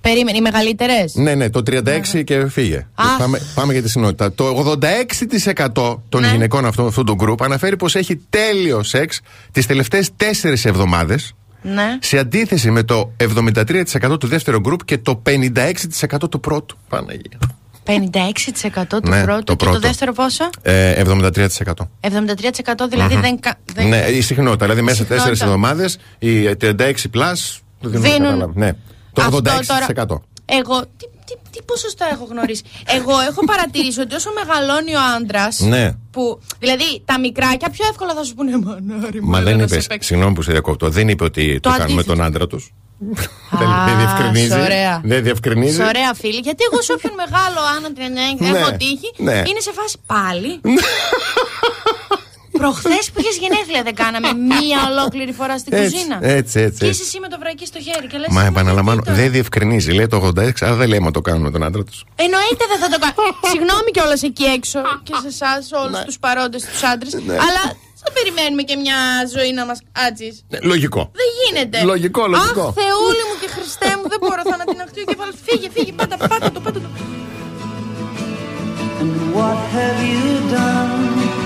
Περίμενε, οι μεγαλύτερες; Ναι, ναι, το 36 και φύγε. Αχ. Πάμε, πάμε για τη συχνότητα. Το 86% των Ναι. γυναικών αυτού, αυτού του group αναφέρει πως έχει τέλειο σεξ τις τελευταίες 4 εβδομάδες. Ναι. Σε αντίθεση με το 73% του δεύτερου group και το 56% του πρώτου. Παναγία. 56% του Ναι, πρώτου το και πρώτο. το δεύτερο πόσο; Ε, 73%. 73% δηλαδή Μμμ. δεν, κα- δεν. Ναι, η συχνότητα. Δηλαδή μέσα σε Συχνότητα. 4 εβδομάδες οι 36 plus το δίνουν. Δίνουν- καταλάβει. Ναι. Το Αυτό 86%. τώρα- Εγώ. Τι, τι, τι ποσοστό έχω γνωρίσει; Εγώ έχω παρατηρήσει ότι όσο μεγαλώνει ο άντρας. Ναι. Που, δηλαδή τα μικράκια πιο εύκολα θα σου πούνε Μανάρι μου. Μα έλα δεν να σε είπε, παίξω». συγγνώμη που σε διακόπτω, δεν είπε ότι το, Το κάνουμε αντίθετο. τον άντρα τους; Α, δεν, δεν διευκρινίζει. σε ωραία. Δεν διευκρινίζει. Σε ωραία φίλη. Γιατί εγώ σε όποιον μεγάλο άνω την Ναι, έχω τύχει, ναι. είναι σε φάση πάλι. Προχθές που είχες γενέθλια δεν κάναμε μία ολόκληρη φορά στην Έτσι, κουζίνα. έτσι, έτσι, Και έτσι. είσαι εσύ με το βρακί στο χέρι και λες. Μα επαναλαμβάνω, δεν διευκρινίζει. Λέει το 86, άρα δεν λέει μα το κάνουμε τον άντρα τους. Εννοείται δεν θα το κάνω. Συγγνώμη κιόλας εκεί έξω και σε εσάς, όλους Ναι. τους παρόντες, τους άντρες. Αλλά θα περιμένουμε και μια ζωή να μας κάτσει. Λογικό. Δεν γίνεται. Λογικό, λογικό. Αχ, Θεούλη μου και Χριστέ μου, δεν μπορώ. Θα ανατιναχτεί ο κεφάλι. Φύγε, φύγε, πάτα, πάτα το, πάτα το. What have you done?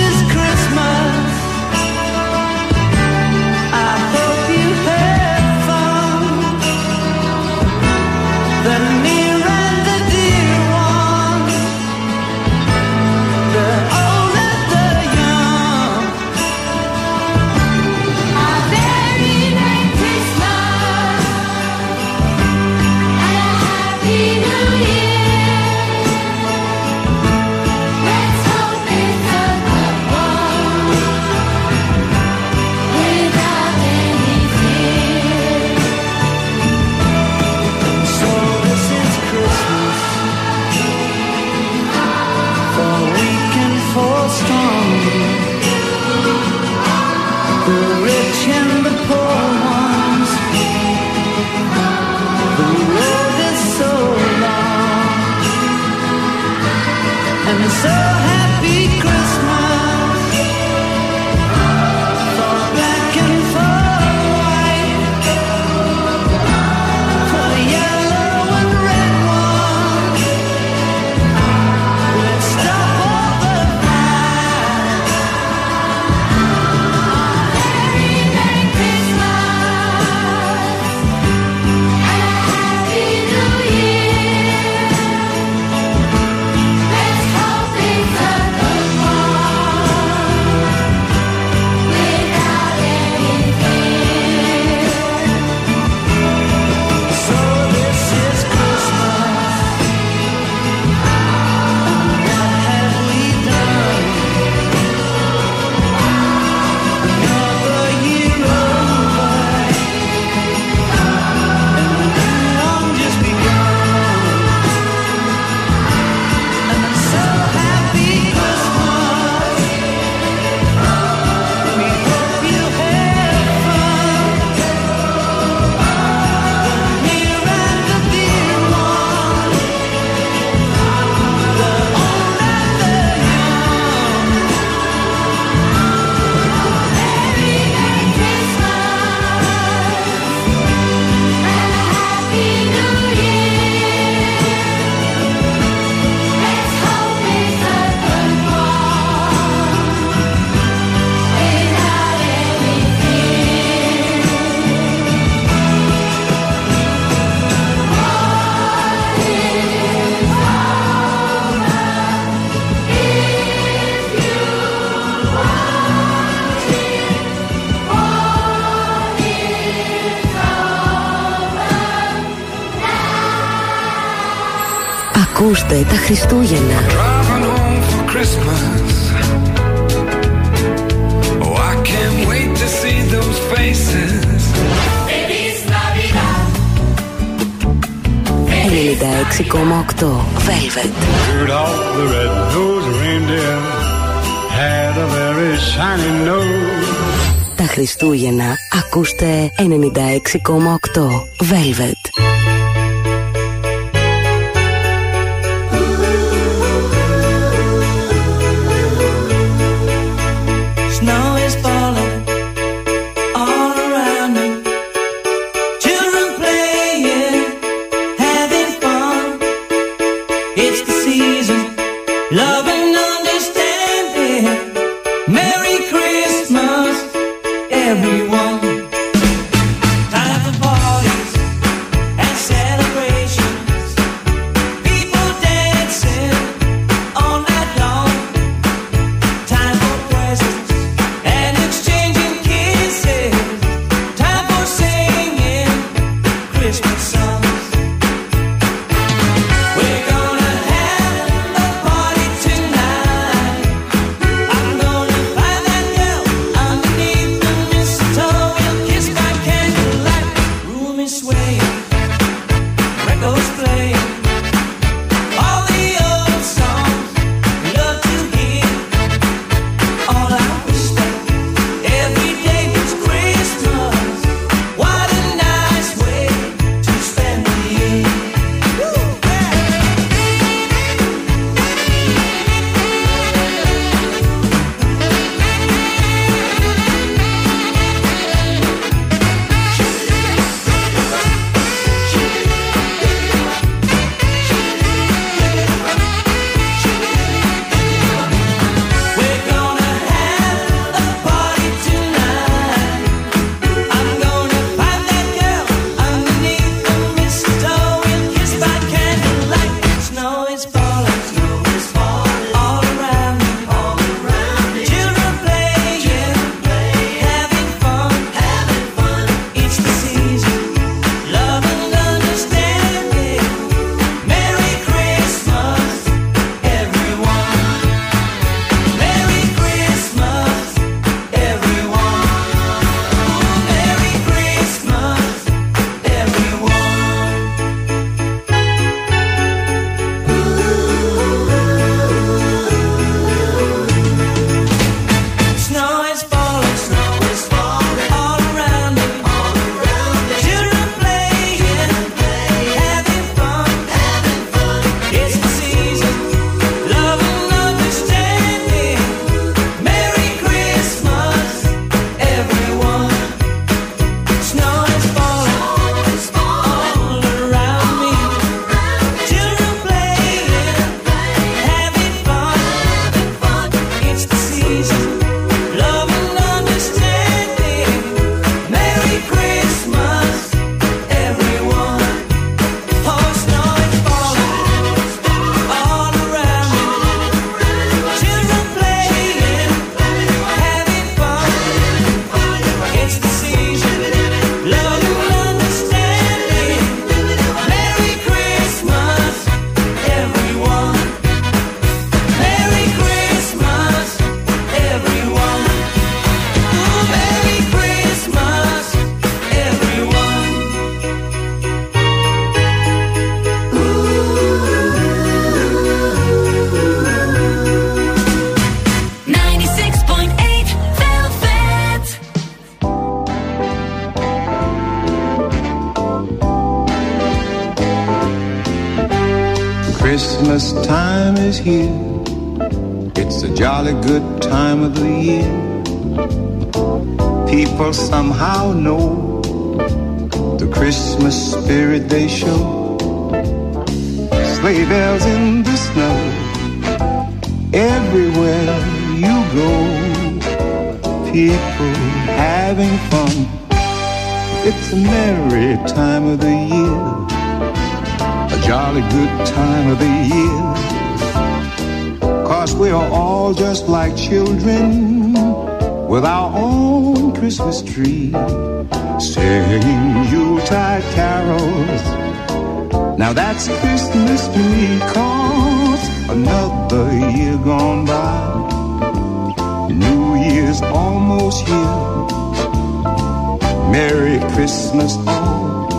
Ακούστε τα Χριστούγεννα. Ελληνικά 6,8 Velvet. Τα Χριστούγεννα ακούστε 96,8 Velvet. here. It's a jolly good time of the year. People somehow know the Christmas spirit they show. Sleigh bells in the snow, everywhere you go. People having fun. It's a merry time of the year, a jolly good time of the year. Because we are all just like children with our own Christmas tree, singing Yuletide carols. Now that's Christmas to me, cause another year gone by. New Year's almost here. Merry Christmas all.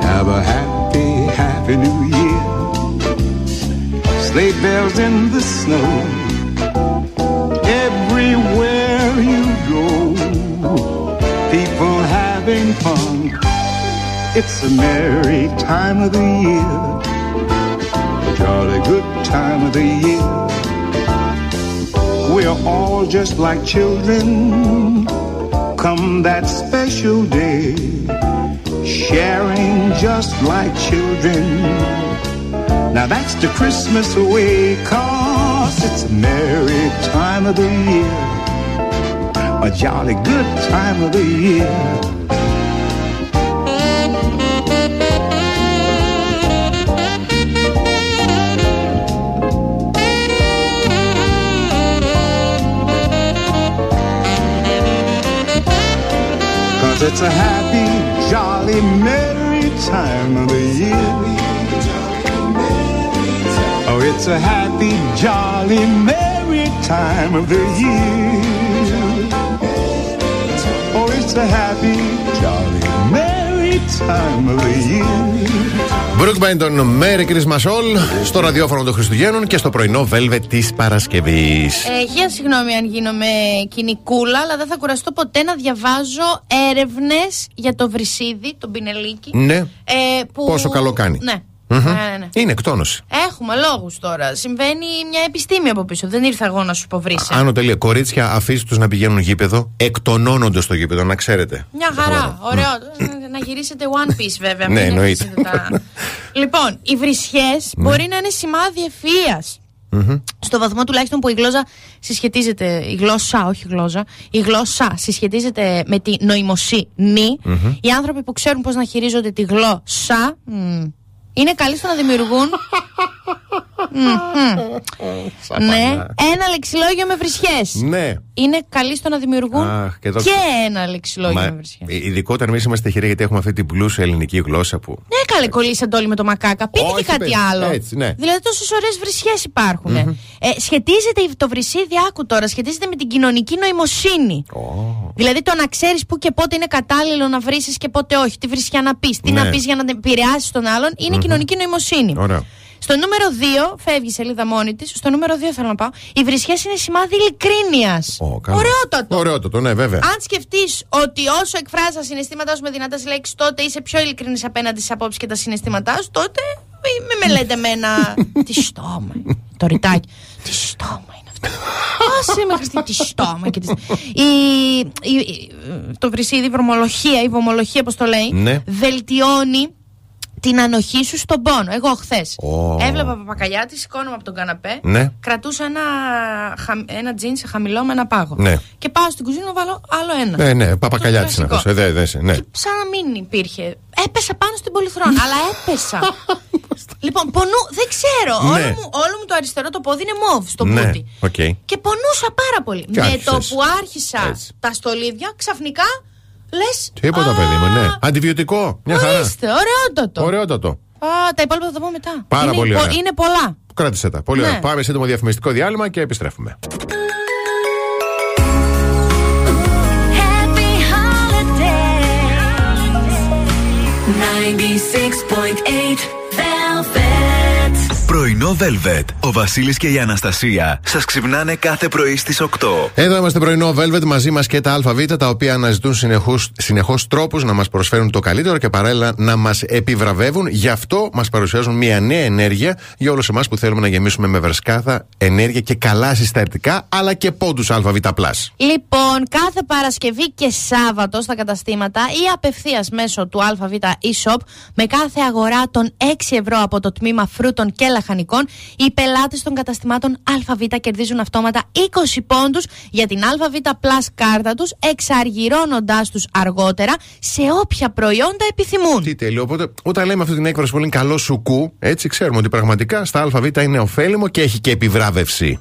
Have a happy, happy New Year. Sleigh bells in the snow. Everywhere you go, people having fun. It's a merry time of the year. A jolly good time of the year. We're all just like children. Come that special day, sharing just like children. Now that's the Christmas way, cause it's a merry time of the year. A jolly good time of the year. Cause it's a happy, jolly, merry time of the year. Oh, it's a happy, jolly, merry time of the year. Oh, it's a happy, jolly, merry time of the year. Μπρουκ Μπέντον, Merry Christmas All, στο ραδιόφωνο των Χριστουγέννων και στο πρωινό Velvet της Παρασκευής. Ε, χίλια συγγνώμη αν γίνομαι κοινικούλα, αλλά δεν θα κουραστώ ποτέ να διαβάζω έρευνες για το βρυσίδι, τον πινελίκι. Ναι. Ε, που... Πόσο καλό κάνει. Ναι. Μμμ. Ναι, ναι, ναι. Είναι εκτόνωση. Έχουμε λόγους τώρα. Συμβαίνει μια επιστήμη από πίσω. Δεν ήρθα εγώ να σου πω βρύσε. Άνω τελεία. Κορίτσια, αφήστε τους να πηγαίνουν γήπεδο, εκτονώνονται στο γήπεδο, να ξέρετε. Μια χαρά. Ωραίο. Ε, να γυρίσετε One Piece βέβαια. Ναι, μην εννοείται. αφήσετε τα- λοιπόν, οι βρυσιές Ναι. μπορεί να είναι σημάδι ευφυΐας. Στο βαθμό τουλάχιστον που η γλώσσα συσχετίζεται, η γλώσσα, όχι η γλώσσα, η γλώσσα συσχετίζεται με τη νοημοσύνη. Οι άνθρωποι που ξέρουν πώς να χειρίζονται τη γλώσσα μ, είναι καλοί στο να δημιουργούν. Μ, μ. ναι, ένα λεξιλόγιο με βρισιές. Ναι. Είναι καλοί στο να δημιουργούν Αχ, και εδώ- ένα λεξιλόγιο Μα, με βρισιές. ε, ειδικότερα εμείς είμαστε τυχεροί γιατί έχουμε αυτή την πλούσια ελληνική γλώσσα που. Ναι, καλέ, κολλήσατε όλοι με το μακάκα. Πείτε Όχι, και κάτι παιδί, άλλο. έτσι, ναι. Δηλαδή, τόσες ωραίες βρυσιέ υπάρχουν. Ε, σχετίζεται το βρυσίδι, άκου τώρα, σχετίζεται με την κοινωνική νοημοσύνη. Δηλαδή, το να ξέρεις πού και πότε είναι κατάλληλο να βρίσει και πότε όχι. Τι βρισιά να πεις, τι Ναι. να πεις για να επηρεάσεις τον άλλον, είναι κοινωνική νοημοσύνη. Ωραία. Στο νούμερο 2, φεύγει η σελίδα μόνη της. Στο νούμερο 2 θέλω να πάω. Οι βρυσιέ είναι σημάδι ειλικρίνειας. Καλό. Ωραιότατο. Ωραιότατο, ναι, βέβαια. Αν σκεφτείς ότι όσο εκφράζει τα συναισθήματά σου με δυνατές λέξεις, τότε είσαι πιο ειλικρινή απέναντι στις απόψεις και τα συναισθήματά σου, τότε μη με μελέτε με ένα. Τι στόμα είναι. Το ρητάκι. Τι στόμα είναι αυτό. Άσε με Χριστί, τι στόμα. Και τις... η, η, η- το βρυσίδι, η βρωμολογία, η βομολογία, όπω το λέει, Ναι. βελτιώνει την ανοχή σου στον πόνο. Εγώ χθες Ω. έβλεπα παπακαλιάτη, σηκώνομαι από τον καναπέ, Ναι. κρατούσα ένα, χα- ένα τζινς σε χαμηλό με ένα πάγο. Ναι. Και πάω στην κουζίνα να βάλω άλλο ένα. Ναι, ναι, παπακαλιά της είναι κλασικό. αυτός. Ε, δε, δε, ναι. Σαν να μην υπήρχε. Έπεσα πάνω στην πολυθρόνα, αλλά έπεσα. λοιπόν, πονού, δεν ξέρω. Ναι. Όλο, μου, όλο μου το αριστερό το πόδι είναι μοβ στο ναι, πούτι. οκ. Και πονούσα πάρα πολύ. Και Με άρχισες. το που άρχισα Έτσι. τα στολίδια, ξαφνικά λες. Τίποτα, παιδί μου, ναι. Αντιβιωτικό. Μια χαρά. Ορίστε, ωραιότατο. Ωραιότατο. Α, τα υπόλοιπα θα τα πω μετά. Πάρα είναι, πολύ πο- ωραία. είναι πολλά. Κράτησε τα. Πολύ Ναι. ωραία. Πάμε σύντομο διαφημιστικό διάλειμμα και επιστρέφουμε. Happy holidays. 96.8 Velvet. Πρωινό Velvet. Ο Βασίλης και η Αναστασία σας ξυπνάνε κάθε πρωί στις 8. Εδώ είμαστε πρωινό Velvet μαζί μας και τα ΑΒ τα οποία αναζητούν συνεχώς τρόπους να μας προσφέρουν το καλύτερο και παράλληλα να μας επιβραβεύουν. Γι' αυτό μας παρουσιάζουν μια νέα ενέργεια για όλους εμάς που θέλουμε να γεμίσουμε με βρασκάθα, ενέργεια και καλά συστατικά αλλά και πόντους ΑΒ. Λοιπόν, κάθε Παρασκευή και Σάββατο στα καταστήματα ή απευθείας μέσω του ΑΒ e-shop με κάθε αγορά των 6 ευρώ από το τμήμα φρούτων και λαχανικών, οι πελάτες των καταστημάτων ΑΒ κερδίζουν αυτόματα 20 πόντους για την ΑΒ Plus κάρτα τους, εξαργυρώνοντάς τους αργότερα σε όποια προϊόντα επιθυμούν. Τι τέλειο. Οπότε, όταν λέμε αυτή την έκφραση που είναι καλό σουκού, έτσι ξέρουμε ότι πραγματικά στα ΑΒ είναι ωφέλιμο και έχει και επιβράβευση.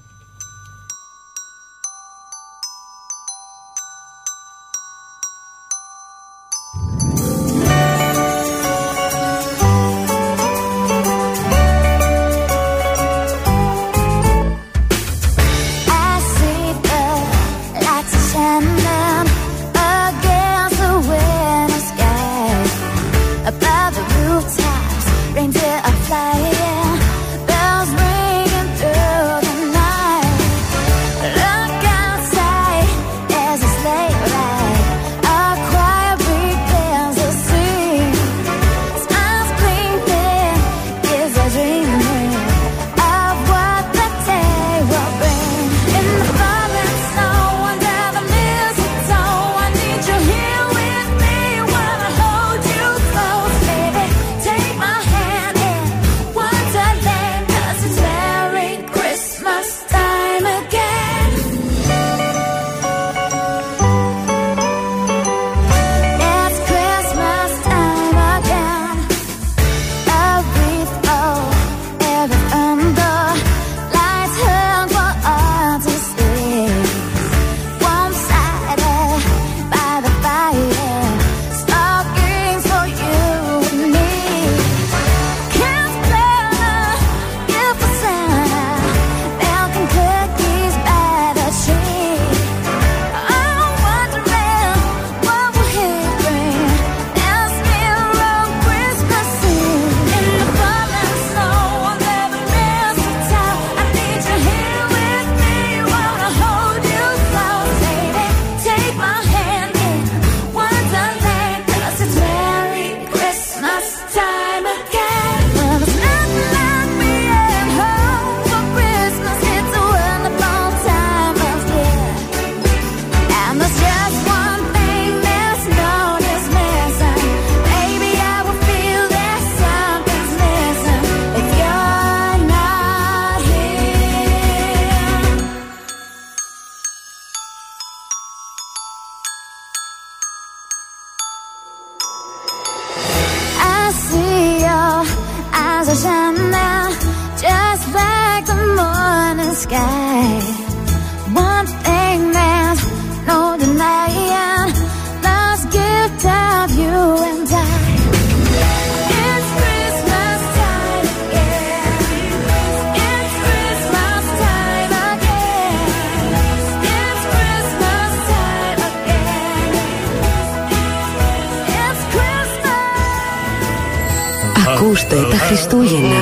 Ακούστε τα Χριστούγεννα.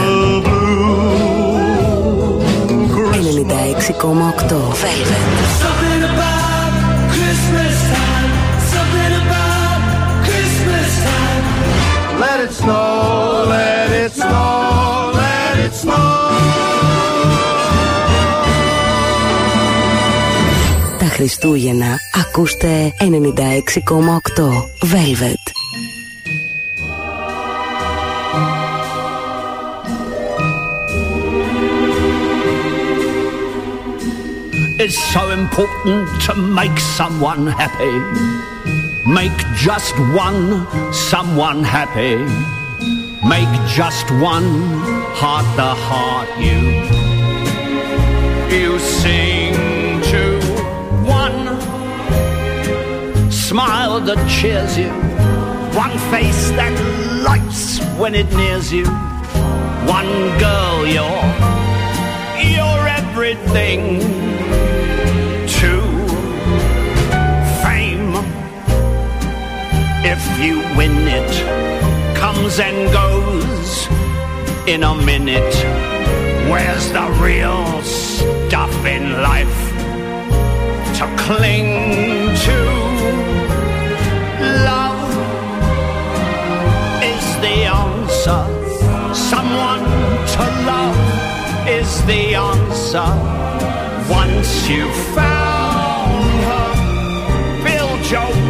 96,8 Velvet. Τα Χριστούγεννα. Ακούστε. 96,8 Velvet. It's so important to make someone happy. Make just one someone happy. Make just one heart the heart you. You sing to one smile that cheers you. One face that lights when it nears you. One girl you're you're everything If you win it, comes and goes in a minute. Where's the real stuff in life to cling to? Love is the answer. Someone to love is the answer. Once you've found her, build your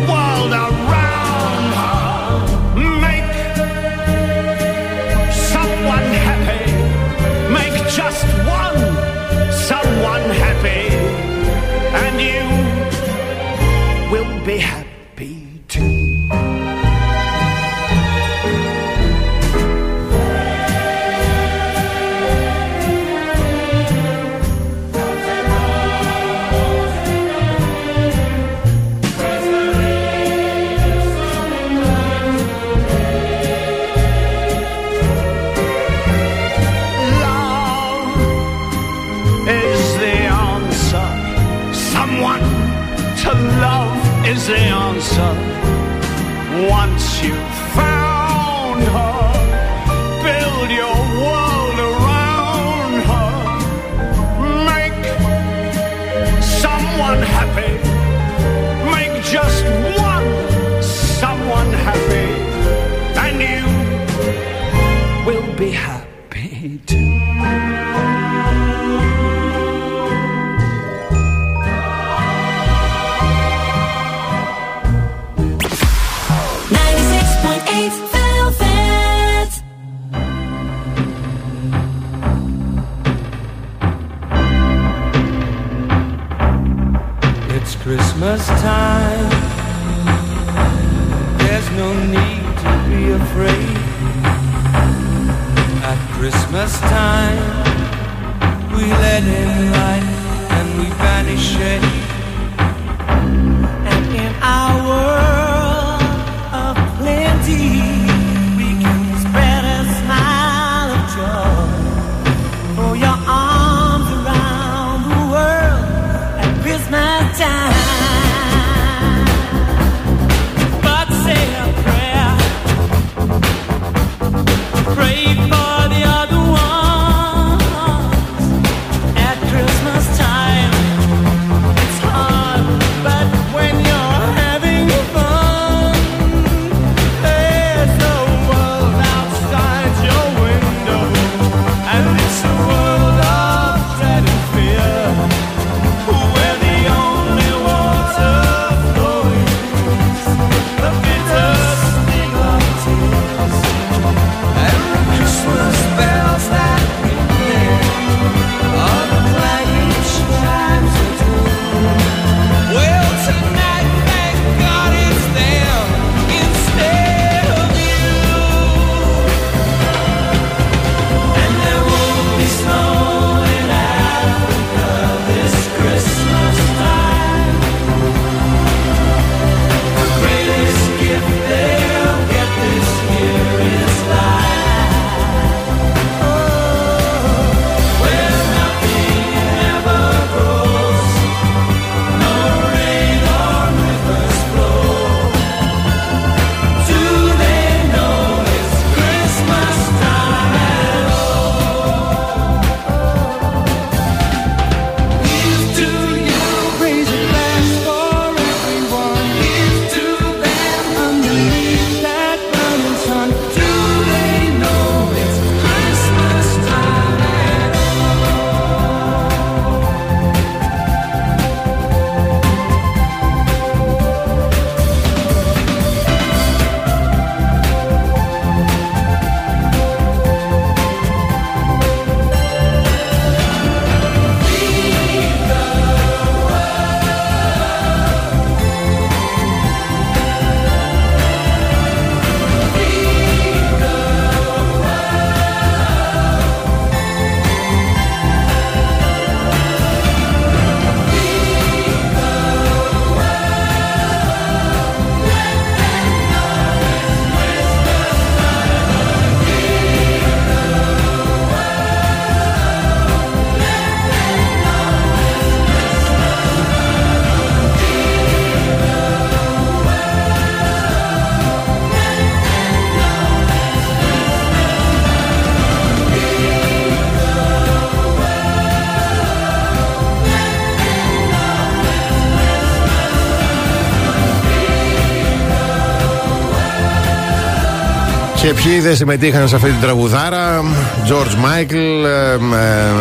ποιοι δεν συμμετείχαν σε αυτή την τραγουδάρα, George Michael,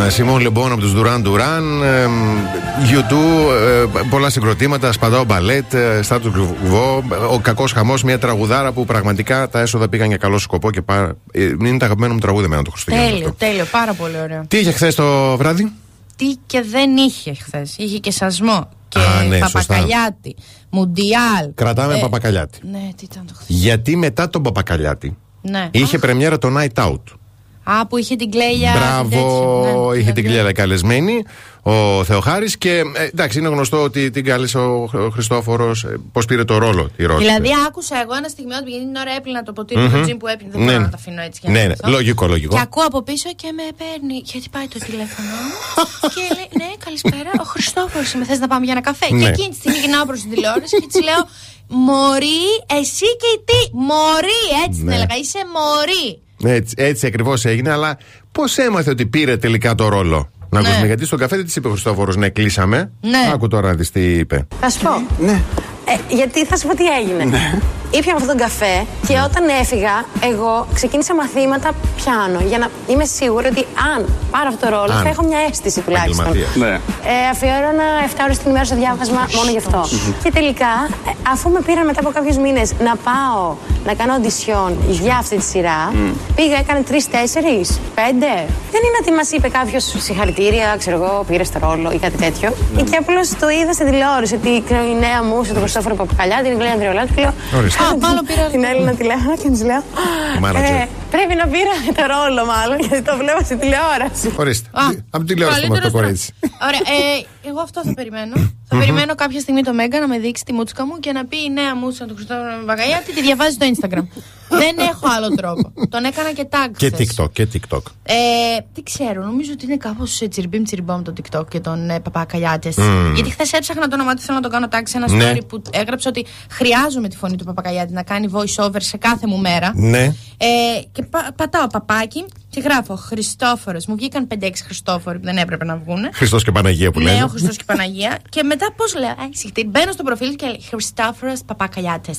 Σιμών Λεμπόν από τους Duran Duran, U2, ε, πολλά συγκροτήματα, Σπαντάο Μπαλέτ, Στάτου Γκουβό, Ο Κακός Χαμός, μια τραγουδάρα που πραγματικά τα έσοδα πήγαν για καλό σκοπό και πάρα. ε, Είναι το αγαπημένο μου τραγούδι εμένα το Χριστούγεννα. Τέλειο, τέλειο, πάρα πολύ ωραίο. Τι είχε χθες το βράδυ, Τι και δεν είχε χθες. Είχε και σασμό. Και Α, ναι, σωστά. παπακαλιάτη. Μουντιάλ. Κρατάμε Ε, Παπακαλιάτη. Ναι, τι ήταν το χθες. Γιατί μετά τον Παπακαλιάτη Ναι. είχε πρεμιέρα το Night Out. Α, που είχε την κλέια. Μπράβο, είχε την κλέλα καλεσμένη ο Θεοχάρης. Και ε, εντάξει, είναι γνωστό ότι την κάλεσε ο Χριστόφορος. Πώς πήρε το ρόλο, τη ρώτησε. Δηλαδή, άκουσα εγώ ένα στιγμιότυπο γιατί την ώρα έπλυνα το ποτήρι Μμμ. του τζιμ που έπλυνα. Δεν Ναι, μπορώ ναι. να τα αφήνω έτσι. για Ναι, να ναι. καθώ. Λογικό, λογικό. Και ακούω από πίσω και με παίρνει. Γιατί πάει το τηλέφωνο μου. και λέει: Ναι, καλησπέρα. Ο Χριστόφορος με θες να πάμε για ένα καφέ; Και Ναι. εκείνη τη στιγμή γυρνάω προς την τηλεόραση και της λέω: Μωρή, εσύ και τι; Μωρή, έτσι την Ναι. έλεγα. Είσαι μωρή. Έτσι, έτσι ακριβώς έγινε, αλλά πώς έμαθε ότι πήρε τελικά το ρόλο; Να Ναι. ακούσουμε, γιατί στον καφέ δεν της είπε ο Χριστόφορος, ναι, κλείσαμε. Ναι. Άκου τώρα να δεις τι είπε. Θα σου πω. Ναι. Ε, γιατί θα σου πω τι έγινε. Ήπια με αυτόν τον καφέ και όταν έφυγα, εγώ ξεκίνησα μαθήματα πιάνο για να είμαι σίγουρη ότι αν πάρω αυτό το ρόλο Αν. θα έχω μια αίσθηση τουλάχιστον. Επαγγελματίας. Ναι. Ε, αφιέρωνα 7 ώρες την ημέρα στο διάβασμα μόνο γι' αυτό. Και τελικά, ε, αφού με πήραν μετά από κάποιους μήνες να πάω να κάνω οντισιόν για αυτή τη σειρά, πήγα, έκανε τρει-τέσσερι, πέντε. Δεν είναι ότι μας είπε κάποιος συγχαρητήρια, ξέρω εγώ, πήρες το ρόλο ή κάτι τέτοιο. Και απλώς το είδα στην τηλεόραση ότι η νέα μου, τον Χριστόφορο Παπακαλιά, την Γλέα Ανδρεολάτη, και λέω. Ορίστε. Α, μάλλον πήρα την Έλληνα τηλέφωνο και της λέω. Μάνατζερ. «Ε, Πρέπει να πήρα το ρόλο, μάλλον, γιατί το βλέπω στην τηλεόραση. Ορίστε. Από την τηλεόραση το αυτό το κορίτσι. Ωραία, ε, εγώ αυτό θα περιμένω. θα περιμένω κάποια στιγμή το Μέγκα να με δείξει τη μούτσκα μου και να πει η νέα μούτσκα του Χριστόφερου Βαγαϊάτη τη διαβάζει στο Instagram. Δεν έχω άλλο τρόπο. Τον έκανα και tag. Και χθες. TikTok, και TikTok. Ε, δεν ξέρω, νομίζω ότι είναι κάπως τσιριμπίμ τσιριμπόμ το TikTok και τον ε, Παπακαλιάτες. Μμμ. Γιατί χθες έψαχνα το όνομά του, θέλω να το κάνω tag σε ένα Ναι. story που έγραψε ότι χρειάζομαι τη φωνή του Παπακαλιάτη να κάνει voice over σε κάθε μου μέρα. Ναι. Ε, και πα- πατάω παπάκι και γράφω Χριστόφορος. Μου βγήκαν 5-6 Χριστόφοροι που δεν έπρεπε να βγουν. Χριστός και Παναγία που Ναι, λένε. ο Χριστός και η Παναγία. και μετά πώς λέω, «Α, σιχτίρι». Μπαίνω στο προφίλ και λέει Χριστόφορος Παπακαλιάτες.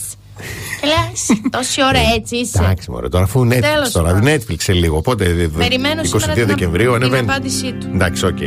Και λέω, «Εσύ, τόση ώρα έτσι είσαι. Εντάξει, μωρέ, τώρα αφού Netflix Τέλος τώρα. πάντων. Netflix σε λίγο. Οπότε ε, Περιμένω 22 σήμερα την, Δεκεμβρίου την ανεβαίνει. απάντησή του. Εντάξει, οκ.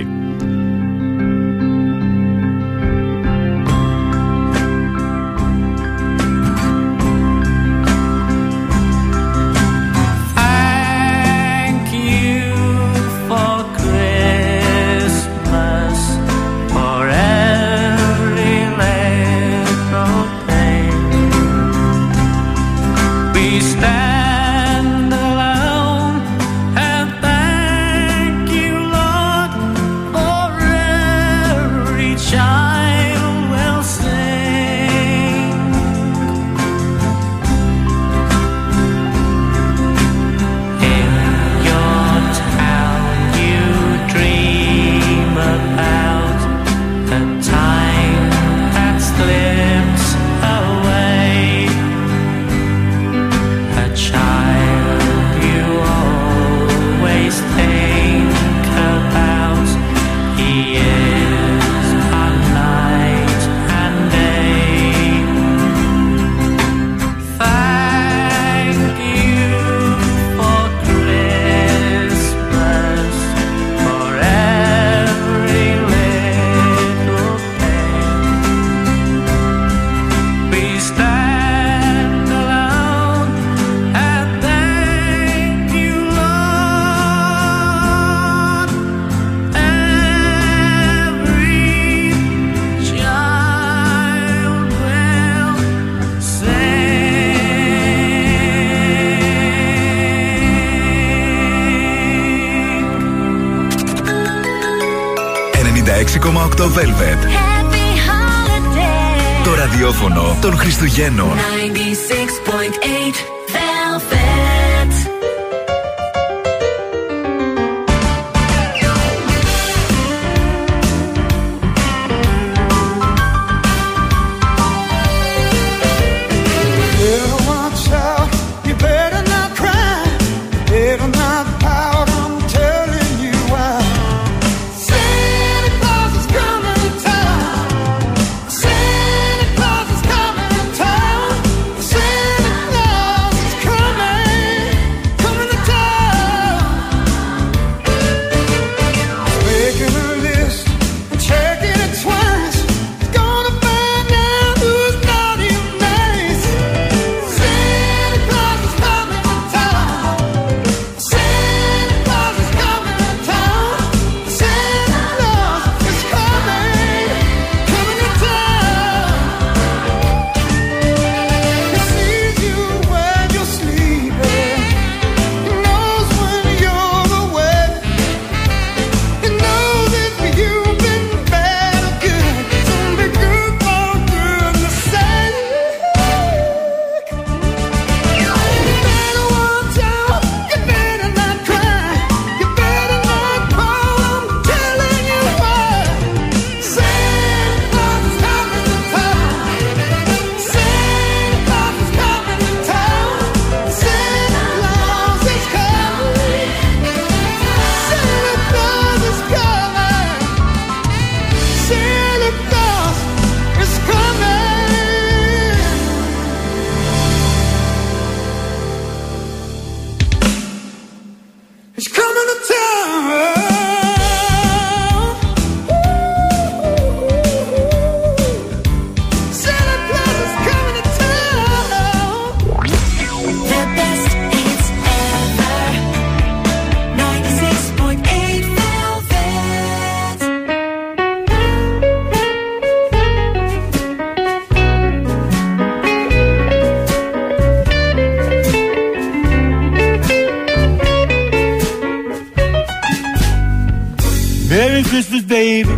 Christmas, baby.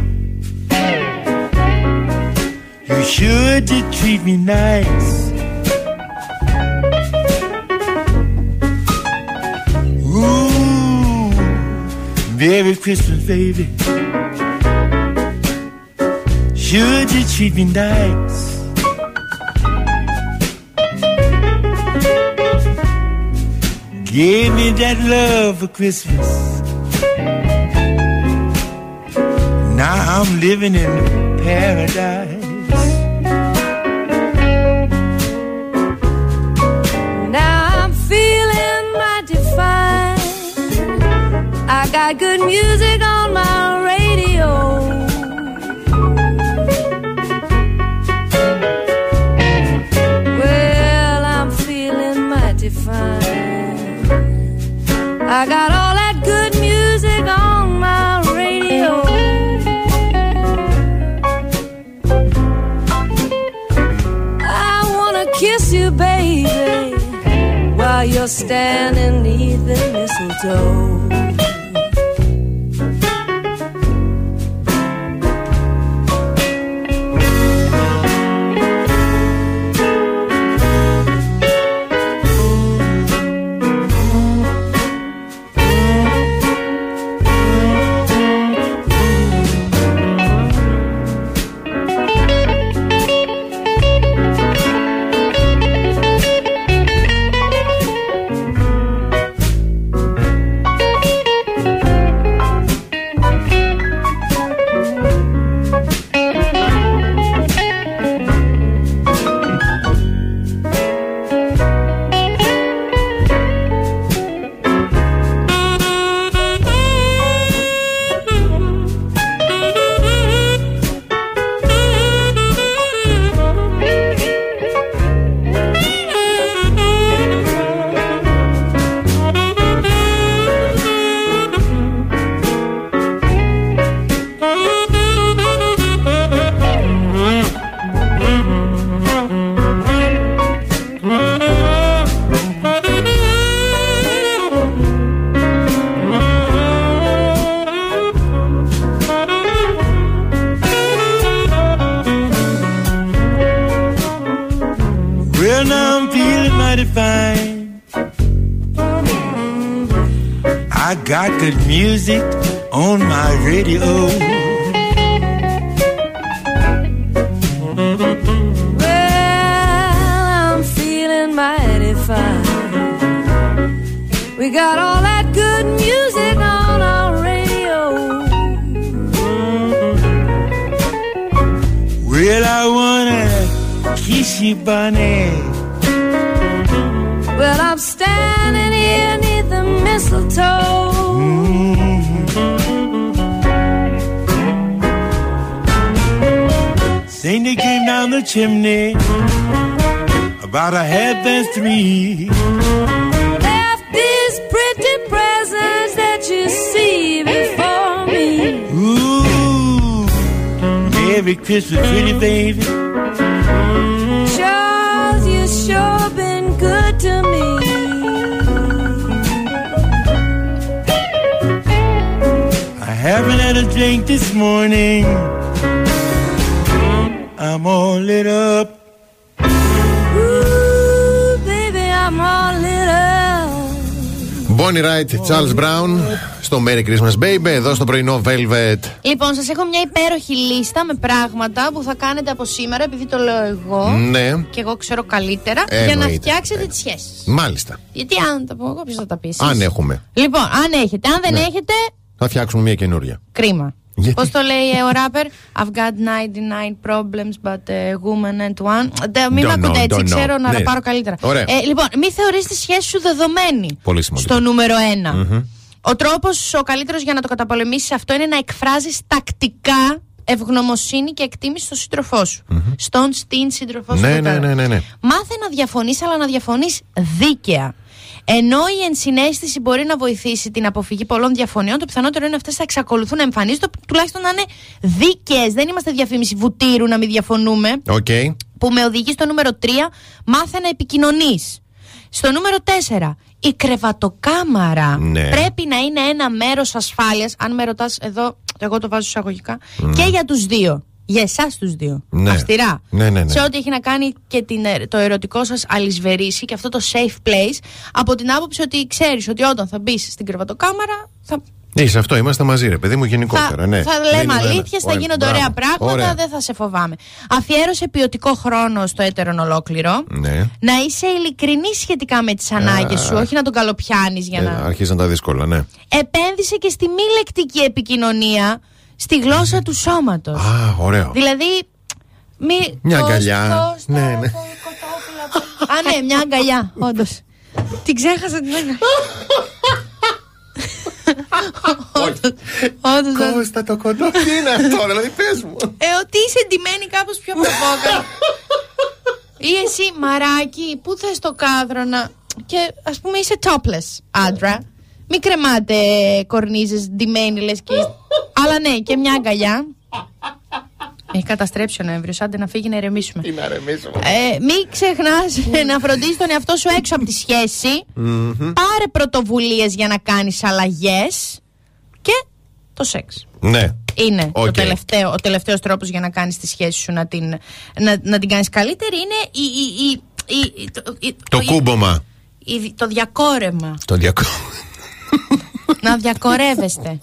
You sure did treat me nice. Ooh, Merry Christmas, baby. Sure did treat me nice. Give me that love for Christmas. I'm living in paradise. Now I'm feeling mighty fine. I got good music on my radio. Well, I'm feeling mighty fine. I got all standing neath the mistletoe. Up. Bonnie Wright, Charles Brown στο Merry Christmas Baby, εδώ στο πρωινό Velvet. Λοιπόν, σας έχω μια υπέροχη λίστα με πράγματα που θα κάνετε από σήμερα, επειδή το λέω εγώ. Ναι, Και εγώ ξέρω καλύτερα, Ε, για να εννοείται. φτιάξετε τις σχέσεις. μάλιστα. Γιατί αν τα πω εγώ, ποιος θα τα πει. Αν έχουμε. Λοιπόν, αν έχετε. Αν δεν Ναι. έχετε, Θα φτιάξουμε μια καινούρια. κρίμα. Γιατί; Πώς το λέει ε, ο ράπερ, I've got 99 problems, but a woman and one. Ντε, Μην Don't με ακούτε know, έτσι, don't know. ξέρω να Ναι. ραπάρω καλύτερα. Ωραία. Ε, λοιπόν, μην θεωρείς τη σχέση σου δεδομένη. Πολύ σημαντικό. Στο νούμερο ένα. Μμμ. Ο τρόπος ο καλύτερος για να το καταπολεμήσεις αυτό είναι να εκφράζεις τακτικά ευγνωμοσύνη και εκτίμηση στον σύντροφό σου. Στον στην σύντροφό σου. Ναι, εδώ ναι, πέρα. ναι, ναι, ναι. Μάθε να διαφωνείς, αλλά να διαφωνείς δίκαια. Ενώ η ενσυναίσθηση μπορεί να βοηθήσει την αποφυγή πολλών διαφωνιών, το πιθανότερο είναι αυτές θα εξακολουθούν να εμφανίζονται, τουλάχιστον να είναι δίκαιες. Δεν είμαστε διαφήμιση βουτύρου να μην διαφωνούμε. Οκ. Που με οδηγεί στο νούμερο 3, μάθε να επικοινωνείς. Στο νούμερο 4, η κρεβατοκάμαρα Ναι. πρέπει να είναι ένα μέρος ασφάλειας. Αν με ρωτάς εδώ, εγώ το βάζω εισαγωγικά, και για τους δύο. Για εσάς τους δύο. Ναι. Αυστηρά. Ναι, ναι, ναι. Σε ό,τι έχει να κάνει και την, ε, το ερωτικό σας αλυσβερίσι και αυτό το safe place, από την άποψη ότι ξέρεις ότι όταν θα μπεις στην κρεβατοκάμαρα θα Ναι, σε αυτό είμαστε μαζί, ρε παιδί μου, γενικότερα. θα, ναι. θα Δεν λέμε είναι ένα- αλήθειες, θα Ωραία, γίνονται μπράβο. ωραία πράγματα, Ωραία. δεν θα σε φοβάμαι. Αφιέρωσε ποιοτικό χρόνο στο έτερον ολόκληρο. Ναι. Να είσαι ειλικρινή σχετικά με τις ανάγκες σου, όχι να τον καλοπιάνεις για Ε, να. αρχίζαν τα δύσκολα, ναι. Επένδυσε και στη μη λεκτική επικοινωνία στη γλώσσα του σώματος. Α, ωραίο. Δηλαδή. Μη, Μια το- αγκαλιά. το- Ναι, ναι. Α, ναι, μια αγκαλιά, όντως. Την ξέχασα την αγκαλιά. Όντως, Κώστα το κοντό, τι είναι αυτό, δηλαδή πες μου. Ε, ότι είσαι ντυμένη κάπως πιο προβόκα. Ή εσύ, μαράκι, πού θες το κάδρο να. και ας πούμε είσαι topless άντρα. Μην κρεμάτε κορνίζες ντυμένοι λες και. Αλλά ναι, και μια αγκαλιά. Έχει καταστρέψει ο Νοέμβριος. Άντε να φύγει να ηρεμήσουμε. Τι να ρεμίσουμε. Ε, μην ξεχνάς να φροντίσει τον εαυτό σου έξω από τη σχέση. Πάρε πρωτοβουλίες για να κάνεις αλλαγές. Και το σεξ. Ναι. Είναι Οκ. το τελευταίο, ο τελευταίος τρόπος για να κάνεις τη σχέση σου να την, να, να την κάνεις καλύτερη είναι η, η, η, η- η- το, η- Το το- κούμπωμα. η- το διακόρεμα. Το διακό. Να διακορεύεστε.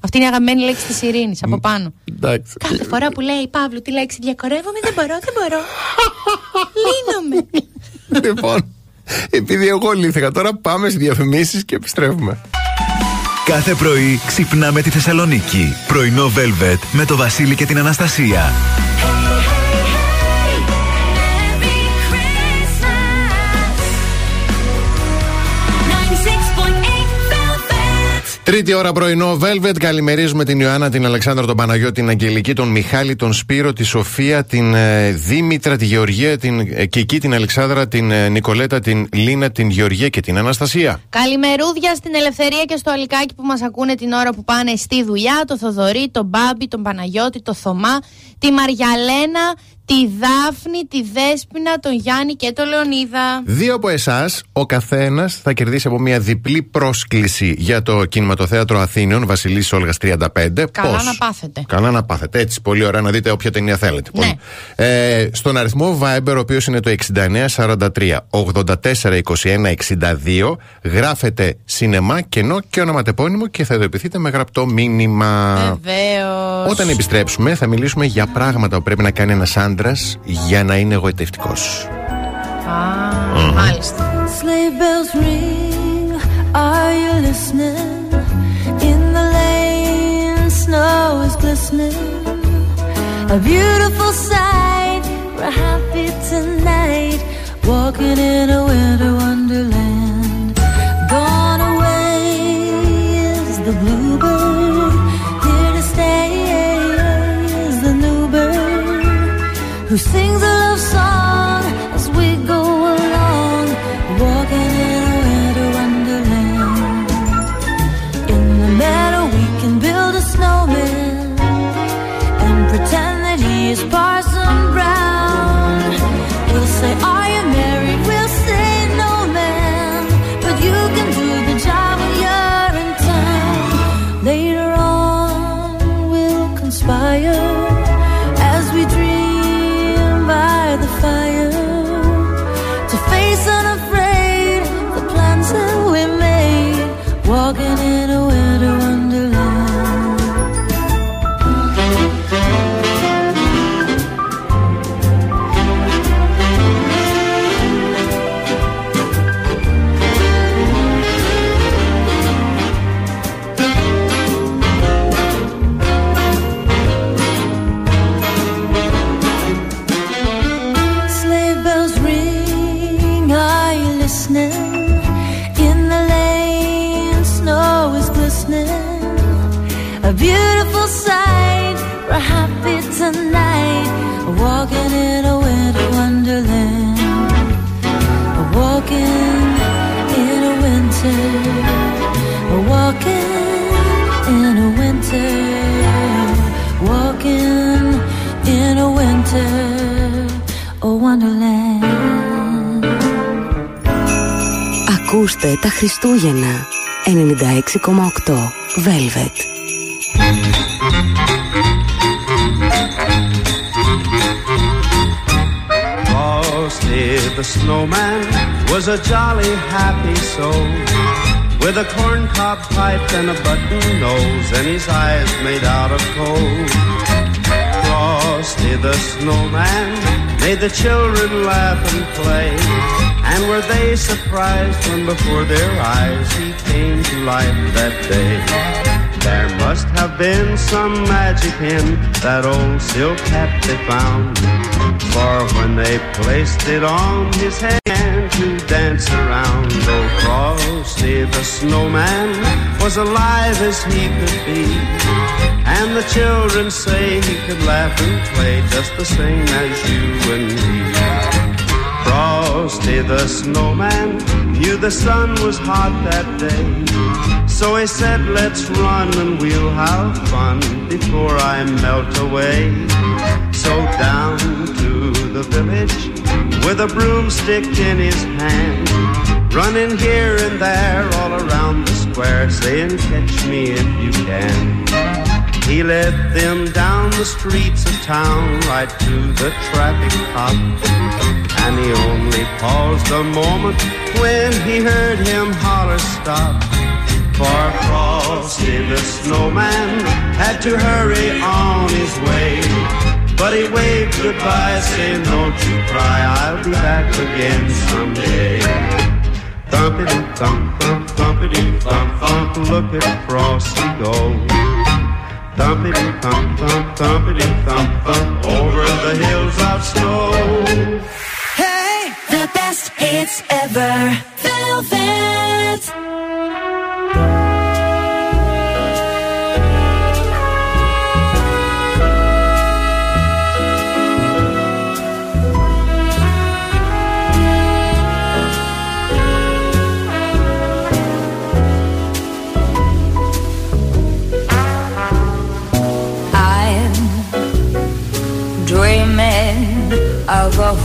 Αυτή είναι η αγαπημένη λέξη της Ειρήνης από πάνω. Εντάξει. Κάθε φορά που λέει Παύλου τη λέξη διακορεύομαι δεν μπορώ, δεν μπορώ. Λύνομαι. Λοιπόν, επειδή εγώ λύθηκα, τώρα πάμε στις διαφημίσεις και επιστρέφουμε. Κάθε πρωί ξυπνάμε τη Θεσσαλονίκη. Πρωινό Velvet με το Βασίλη και την Αναστασία. Τρίτη ώρα πρωινό, Velvet. Καλημερίζουμε την Ιωάννα, την Αλεξάνδρα, τον Παναγιώτη, την Αγγελική, τον Μιχάλη, τον Σπύρο, τη Σοφία, την ε, Δήμητρα, τη Γεωργία, την ε, Κική, την Αλεξάνδρα, την ε, Νικολέτα, την Λίνα, την Γεωργία και την Αναστασία. Καλημερούδια στην Ελευθερία και στο Αλικάκι που μας ακούνε την ώρα που πάνε στη δουλειά. Το Θοδωρή, τον Μπάμπη, τον Παναγιώτη, το Θωμά, τη Μαριαλένα, τη Δάφνη, τη Δέσποινα, τον Γιάννη και τον Λεωνίδα. Δύο από εσάς, ο καθένας θα κερδίσει από μια διπλή πρόσκληση για το κινηματοθέατρο Αθήνων, Βασιλής Όλγας 35. Καλά Πώς; να πάθετε. Καλά να πάθετε. Έτσι, πολύ ωραία να δείτε όποια ταινία θέλετε. Ναι. Πολύ. Ε, στον αριθμό Viber, ο οποίος είναι το 6943 84 21 62, γράφετε σινεμά, κενό και ονοματεπώνυμο και θα ειδοποιηθείτε με γραπτό μήνυμα. Βεβαίως. Όταν επιστρέψουμε, θα μιλήσουμε για πράγματα που πρέπει να κάνει ένας άντρα για να είναι εγωιτευτικό. Μάλιστα. Sleigh bells ring, are you listening? In the lane, snow is glistening. A beautiful sight, we're happy tonight, walking in a winter wonderland. Who sings a 6,8 Velvet. Frosty the snowman was a jolly happy soul with a corncob pipe and a button nose and his eyes made out of coal. Frosty the snowman made the children laugh and play, and were they surprised when before their eyes he came to life that day? There must have been some magic in that old silk hat they found. For when they placed it on his hand to dance around, oh Frosty the snowman was alive as he could be. And the children say he could laugh and play just the same as you and me. Frosty the snowman knew the sun was hot that day. So he said, let's run and we'll have fun before I melt away. So down to the village with a broomstick in his hand, running here and there all around the square, saying, catch me if you can. He led them down the streets of town right to the traffic cop. And he only paused a moment when he heard him holler stop. For Frosty the snowman had to hurry on his way. But he waved goodbye saying, don't you cry, I'll be back again someday. Thumpity thump thump thumpity thump thump, look at Frosty go. Thumpity thump thump thumpity thump thump over the hills of snow. Hey, the best hits ever. Velvet.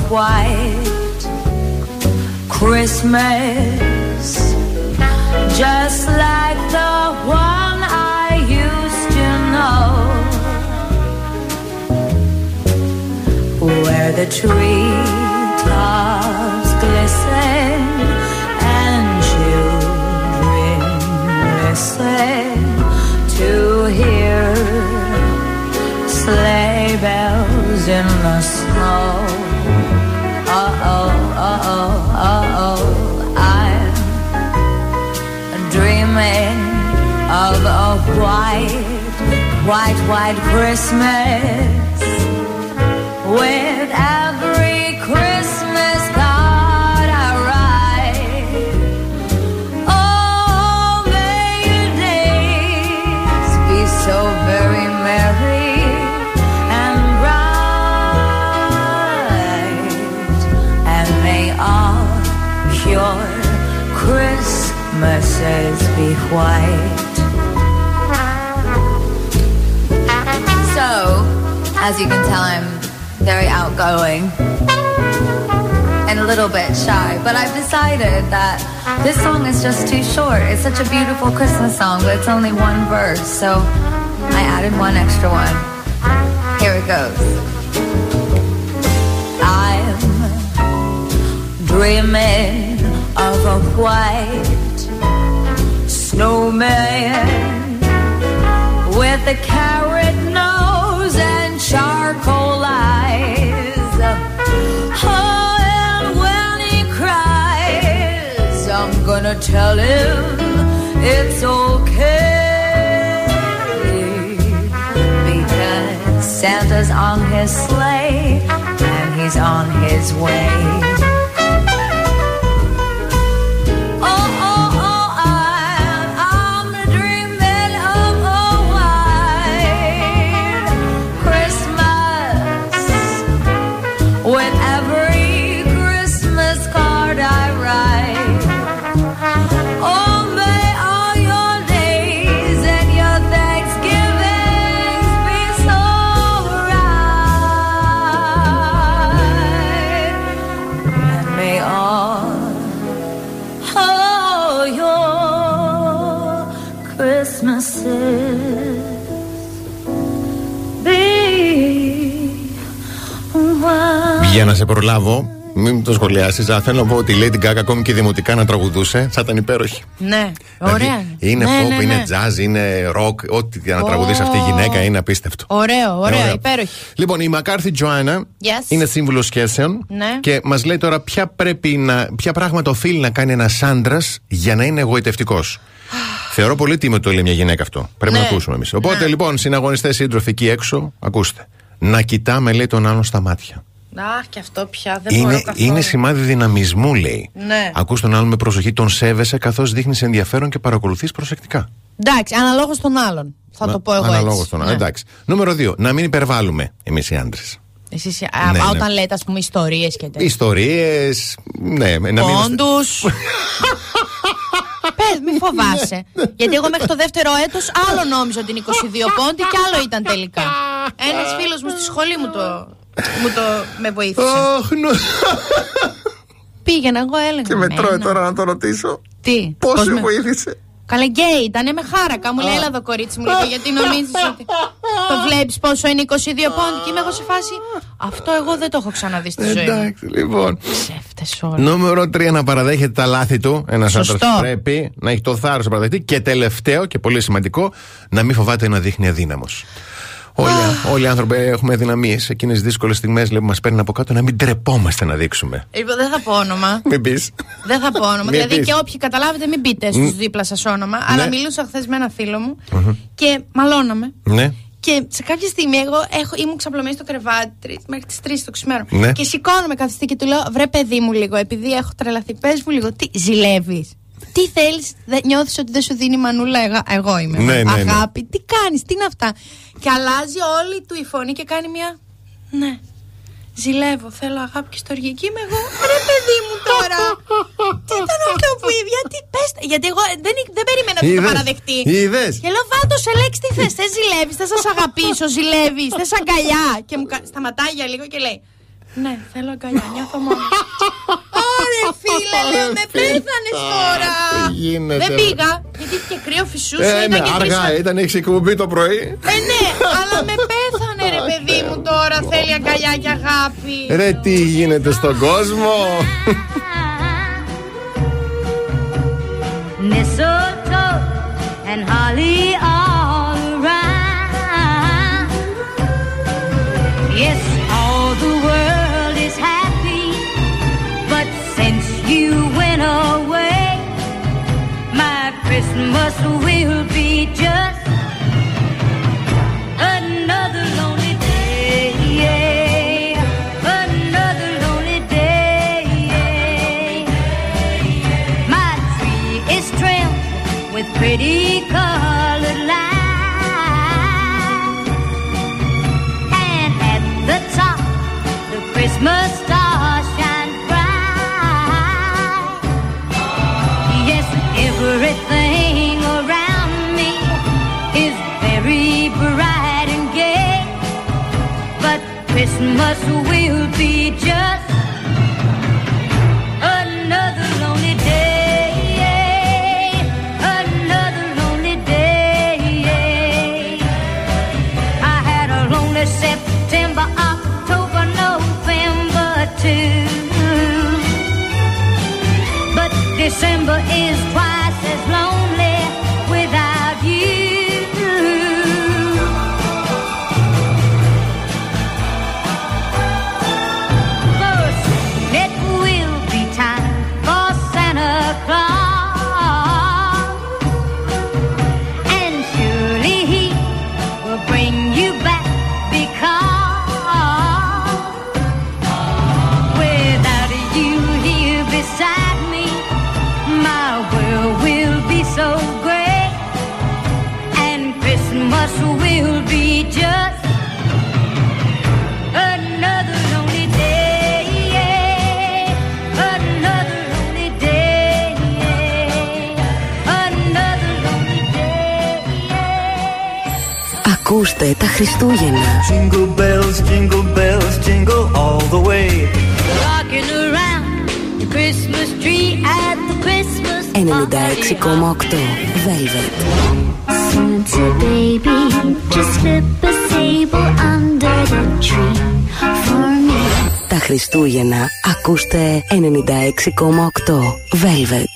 White Christmas, just like the one I used to know, where the tree tops glisten and children listen to hear sleigh bells in the snow. Oh. I'm dreaming of a white, white, white Christmas with Christmases be white. So, as you can tell, I'm very outgoing and a little bit shy, but I've decided that this song is just too short. It's such a beautiful Christmas song, but it's only one verse, so I added one extra one. Here it goes. I'm dreaming of a white snowman with a carrot nose and charcoal eyes. Oh, and when he cries, I'm gonna tell him it's okay because Santa's on his sleigh and he's on his way. Προλάβω, μην το σχολιάσεις. Αλλά θέλω να πω ότι η Lady Gaga ακόμη και δημοτικά να τραγουδούσε, θα ήταν υπέροχη. Ναι, ωραία. Δηλαδή, είναι ναι, pop, ναι, ναι. είναι jazz, είναι rock. Ό,τι για να τραγουδήσει αυτή η γυναίκα είναι απίστευτο. Ωραίο, ωραία, Ωραίο. υπέροχη. Λοιπόν, η Μακάρθη Τζοάννα Yes. είναι σύμβουλος σχέσεων Ναι. και μας λέει τώρα ποια, πρέπει να, ποια πράγματα οφείλει να κάνει ένας άντρας για να είναι εγωιτευτικός. Θεωρώ πολύ τίμιο το λέει μια γυναίκα αυτό. Πρέπει Ναι. να ακούσουμε εμείς. Οπότε λοιπόν, συναγωνιστές σύντροφοι εκεί έξω, ακούστε. Να κοιτάμε, λέει, τον άλλον στα μάτια. Αχ, και αυτό πια δεν μπορώ Είναι, καθόλου. είναι σημάδι δυναμισμού, λέει. Ναι. Ακούς τον άλλον με προσοχή, τον σέβεσαι καθώς δείχνεις ενδιαφέρον και παρακολουθείς προσεκτικά. Εντάξει, αναλόγως των άλλων. Θα το πω εγώ Αναλόγως έτσι. τον άλλο. Ναι. Εντάξει. Νούμερο 2. Να μην υπερβάλλουμε εμείς οι άντρες. Εσείς, α, Ναι, α, ναι. όταν λέτε, ας πούμε, ιστορίες και τέτοια. Ιστορίες. Ναι, να μην. Πόντους. Πες, μη φοβάσαι. Γιατί εγώ μέχρι το δεύτερο έτος άλλο νόμιζα ότι είναι 22 πόντι και άλλο ήταν τελικά. Ένας φίλος μου στη σχολή μου το, μου το με βοήθησε. Αχ, νο- Πήγαινα, εγώ έλεγα. Και με τρώει «Εμένα». τώρα να το ρωτήσω. Τι, Πώς πώς σε με- βοήθησε; Καλέ γκέι ήταν με χάρακα. Μου λέει, έλα εδώ κορίτσι μου, λίγο, γιατί νομίζεις ότι το βλέπεις πόσο είναι 22 πόντι και είμαι εγώ σε φάση. Αυτό εγώ δεν το έχω ξαναδεί στη ζωή μου. Εντάξει, λοιπόν. Ψεύτες όλα. Νούμερο 3. Να παραδέχεται τα λάθη του. Ένας Σωστό. άντρα πρέπει να έχει το θάρρος να παραδεχτεί. Και τελευταίο και πολύ σημαντικό, να μην φοβάται να δείχνει αδύναμος. Όλοι, όλοι οι άνθρωποι έχουμε αδυναμίε. Εκείνες τι δύσκολες στιγμές που μας παίρνουν από κάτω να μην τρεπόμαστε να δείξουμε. Λοιπόν, δεν θα πω όνομα. Μην πεις. Δεν θα πω όνομα. Μην δηλαδή πεις. και όποιοι καταλάβετε, μην μπείτε στους Μ. δίπλα σας όνομα. Αλλά Ναι. μιλούσα χθες με ένα φίλο μου και μαλώναμε. Ναι. Και σε κάποια στιγμή εγώ έχω, ήμουν ξαπλωμένη στο κρεβάτι τρεις- μέχρι τις 3 το ξημέρωμα. Ναι. Και σηκώνομαι κάθε στιγμή και του λέω: Βρε, παιδί μου λίγο, επειδή έχω τρελαθεί, πες μου λίγο, τι ζηλεύεις. Τι θέλεις, νιώθεις ότι δεν σου δίνει η μανούλα, εγώ, εγώ είμαι. Ναι, ναι, ναι. Αγάπη, τι κάνεις, τι είναι αυτά. Και αλλάζει όλη του η φωνή και κάνει μια. Ναι. Ζηλεύω, θέλω αγάπη και στοργική είμαι εγώ. Ρε παιδί μου τώρα. τι ήταν αυτό που είπε, γιατί πες, Γιατί εγώ δεν, δεν περίμενα να το Είδες, παραδεχτεί. είδες. Και λέω βάτο σε λέξη τι θες, θες ζηλεύεις, θες να σ' αγαπήσω, ζηλεύεις, θες αγκαλιά. Και μου κα- σταματάει για λίγο και λέει ναι, θέλω αγκαλιά, νιώθω μόνο. Ωρε φίλε, λέω, με πέθανες τώρα. Τι γίνεται, Δεν ρε. πήγα, γιατί και κρύο φυσούσε, Ε, ήταν ναι, και τρεις αργά ήταν, έχεις εκπομπή το πρωί. ε, ναι, αλλά με πέθανε ρε παιδί μου τώρα. Θέλει αγκαλιά και αγάπη. Ρε, τι γίνεται στον κόσμο; mistletoe and holly Be just another lonely day. Another lonely day. I had a lonely September, October, November too. But December is twice Ακούστε τα Χριστούγεννα. Jingle bells, jingle bells, jingle all the way. Rocking around the Christmas tree at the Christmas 96,8 Velvet. Santa baby, just slip a sable under the tree for me. Τα Χριστούγεννα ακούστε 96,8 Velvet.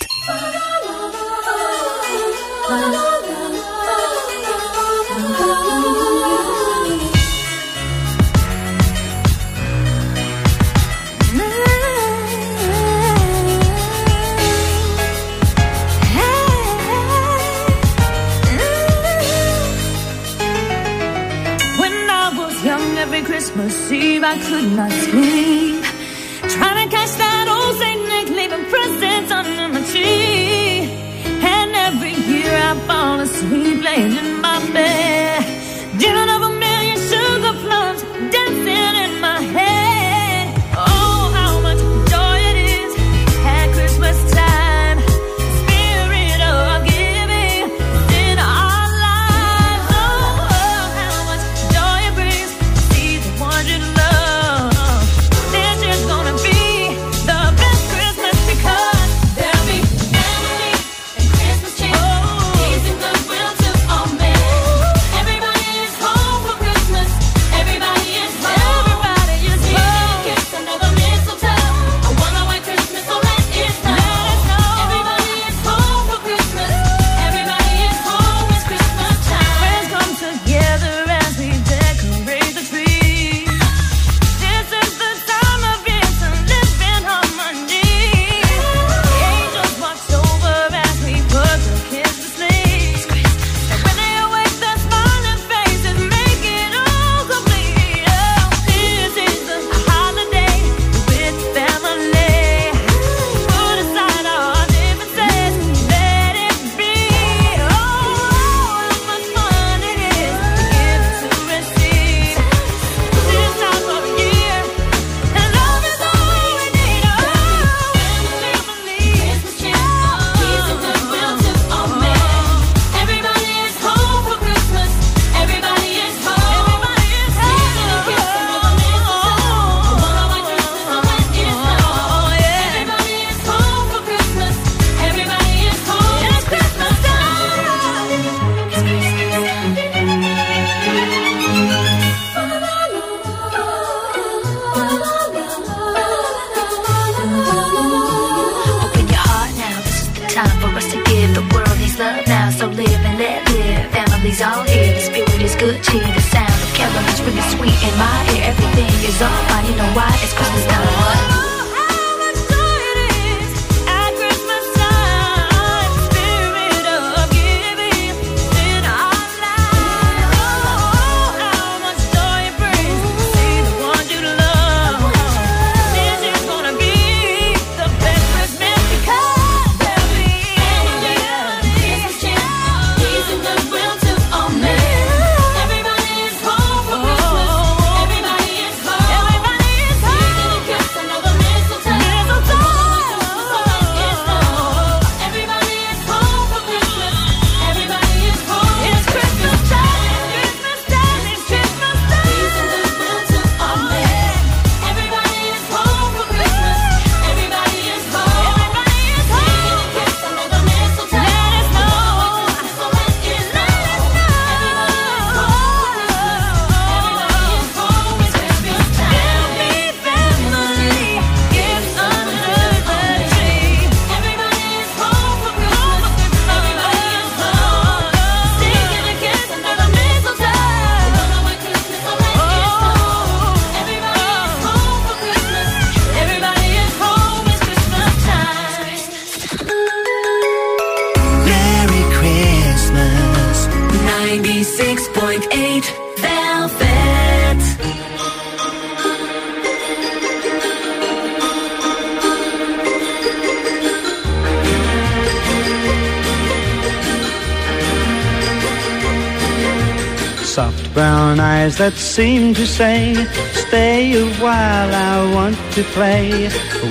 that seem to say, Stay a while, I want to play.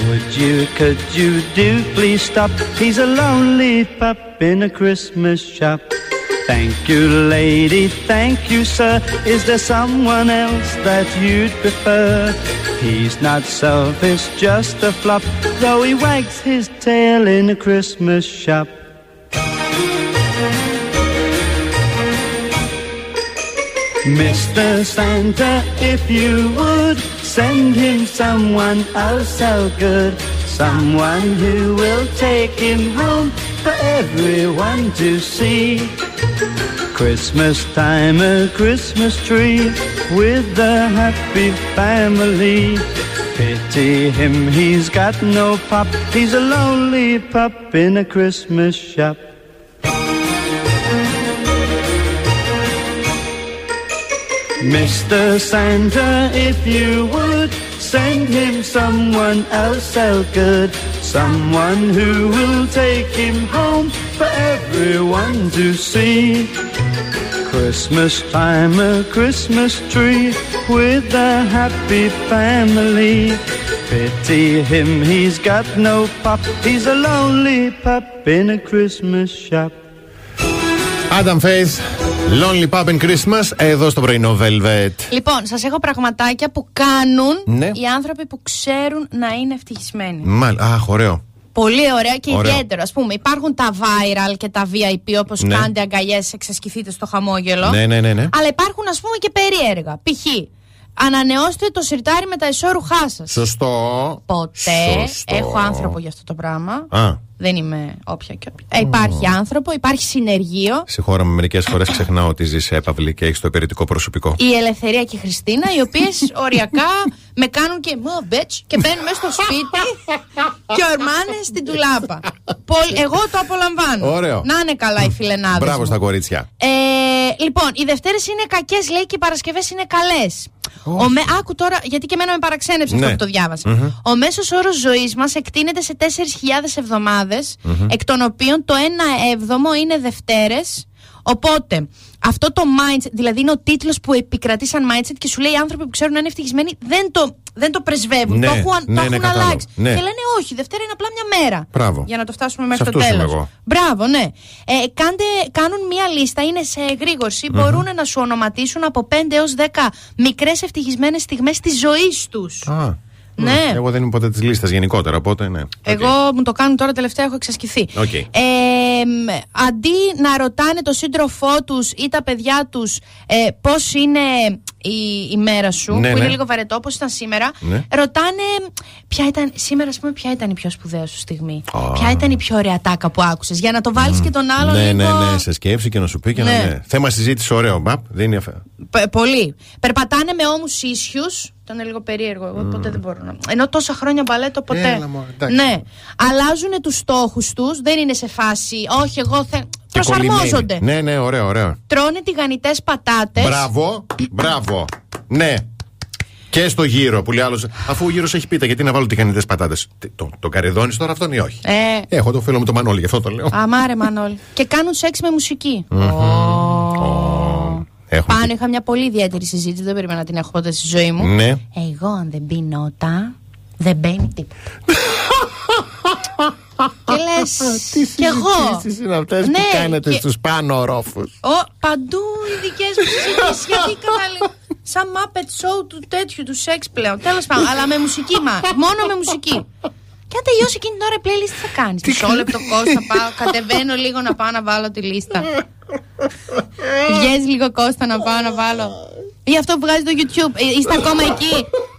Would you, could you do, please stop? He's a lonely pup in a Christmas shop. Thank you, lady, thank you, sir. Is there someone else that you'd prefer? He's not selfish, just a flop, though he wags his tail in a Christmas shop. Mr. Santa, if you would send him someone else so good, someone who will take him home for everyone to see. Christmas time, a Christmas tree with the happy family. Pity him, he's got no pop, he's a lonely pup in a Christmas shop. Mr. Santa, if you would send him someone else so good, someone who will take him home for everyone to see. Christmas time, a Christmas tree with a happy family. Pity him, he's got no pop, he's a lonely pup in a Christmas shop. Adam Faith, Lonely Pub in Christmas, εδώ στο πρωινό Velvet. Λοιπόν, σας έχω πραγματάκια που κάνουν Ναι. οι άνθρωποι που ξέρουν να είναι ευτυχισμένοι. Μάλ, αχ, ωραίο. Πολύ ωραία και Ωραίο. ιδιαίτερο. Α πούμε, υπάρχουν τα viral και τα VIP όπως Ναι. κάντε αγκαλιές, εξασκηθείτε στο χαμόγελο. Ναι, ναι, ναι, ναι. Αλλά υπάρχουν ας πούμε και περίεργα. Π.χ. Ανανεώστε το σιρτάρι με τα ισόρουχά σας. Σωστό. Ποτέ Σωστό. έχω άνθρωπο για αυτό το πράγμα. Α, Δεν είμαι όποια και όποια. Ε, υπάρχει άνθρωπο, υπάρχει συνεργείο. συγχώραμε μερικές φορές ξεχνάω ότι ζεις σε έπαυλη και έχεις το υπηρετικό προσωπικό. Η Ελευθερία και η Χριστίνα, οι οποίες οριακά με κάνουν και μου bitch και μπαίνουν μέσα στο σπίτι και ορμάνε στην τουλάπα. Πολ- εγώ το απολαμβάνω. Ωραίο. Να είναι καλά οι φιλενάδες. Μπράβο στα κορίτσια. Ε, λοιπόν, οι Δευτέρες είναι κακές, λέει, και οι Παρασκευές είναι καλές. Ο με... Άκου τώρα, γιατί και εμένα με παραξένεψε Ναι. αυτό που το διάβασα. Μμμ. Ο μέσος όρος ζωής μας εκτείνεται σε 4.000 εβδομάδες, Μμμ. εκ των οποίων το 1 έβδομο είναι Δευτέρες. Οπότε, αυτό το mindset, δηλαδή είναι ο τίτλος που επικρατεί σαν mindset και σου λέει οι άνθρωποι που ξέρουν να είναι ευτυχισμένοι δεν το, δεν το πρεσβεύουν. Ναι, το έχουν, ναι, το ναι, έχουν κατάλαβα. αλλάξει. Ναι. Και λένε όχι, Δευτέρα είναι απλά μια μέρα. Μπράβο. Για να το φτάσουμε μέχρι Σε το αυτούς είμαι τέλος. εγώ. Μπράβο, ναι. Ε, κάντε, κάνουν μία λίστα, είναι σε εγρήγορση. Μπορούν να σου ονοματίσουν από 5 έως 10 μικρές ευτυχισμένες στιγμές της ζωής τους. Α, Ναι. Εγώ δεν είμαι ποτέ της λίστας γενικότερα, οπότε ναι. Εγώ μου το κάνουν τώρα τελευταία, έχω εξασκηθεί. Οκ. Ε, μ, αντί να ρωτάνε το σύντροφό τους ή τα παιδιά τους ε, πώς είναι η, η μέρα σου, Ναι, που ναι. είναι λίγο βαρετό, πώς ήταν σήμερα, Ναι. ρωτάνε ποια ήταν, σήμερα, ας πούμε, ποια ήταν η πιο σπουδαία σου στιγμή; Α. Ποια ήταν η πιο ωραία ατάκα που άκουσες; Για να το βάλεις και τον άλλον ναι, λίγο. ναι, ναι, σε σκέψη και να σου πει και να Ναι. ναι. Θέμα συζήτηση ωραίο. Μπαπ, δεν είναι αφέ. Π- πολύ. Περπατάνε με ώμου ίσιους. Ήταν λίγο περίεργο. Εγώ ποτέ δεν μπορώ να. Ενώ τόσα χρόνια μπαλέτο ποτέ. Έλα, μωρέ, εντάξει. ναι. Αλλάζουν τους στόχους τους. Δεν είναι σε φάση. Όχι, εγώ θε... Και Προσαρμόζονται. κολλημένοι. Ναι, ναι, ωραίο, ωραίο. Τρώνε τηγανιτές πατάτες. Μπράβο, μπράβο. Ναι. Και στο γύρο που λέει άλλος, αφού ο γύρος έχει πίτα, γιατί να βάλω τηγανιτές πατάτες; Το, το καριδώνει τώρα αυτόν ή όχι; Ε, Έχω το φίλο μου το Μανώλη, γι' αυτό το λέω. αμάρε Μανώλη. Και κάνουν σεξ με μουσική. Έχουμε Πάνω είχα μια πολύ ιδιαίτερη συζήτηση. Δεν περίμενα να την έχω ποτέ στη ζωή μου. Ναι. Εγώ, αν δεν μπει νότα, δεν μπαίνει τίποτα. και λες. Κι εγώ. Τι είναι αυτές που Ναι, κάνετε και- στους πάνω ορόφου. Ο, παντού οι δικές μου συζητήσεις. γιατί καταλήγω. Σαν Muppet Show του τέτοιου, του σεξ πλέον. Τέλος πάντων, αλλά με μουσική μα. Μόνο με μουσική. Και αν τελειώσει εκείνη την ώρα η playlist, τι θα κάνεις; Μισό λεπτό Κώστα, πάω, κατεβαίνω λίγο να πάω να βάλω τη λίστα. Βγαίνει λίγο Κώστα να πάω να βάλω. Ή αυτό που βγάζει το YouTube. Ε, Είστε ακόμα εκεί.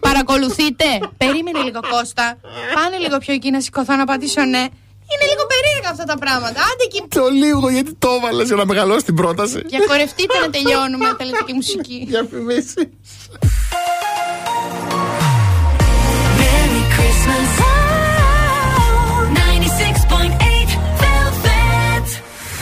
Παρακολουθείτε. Περίμενε λίγο Κώστα. Πάνε λίγο πιο εκεί να σηκωθώ να πατήσω ναι. Είναι λίγο περίεργα αυτά τα πράγματα. Άντε εκεί. Το λίγο γιατί το έβαλες για να μεγαλώσει την πρόταση. Για χορευτείτε να τελειώνουμε. Θέλετε και μουσική. Διαφημίσεις.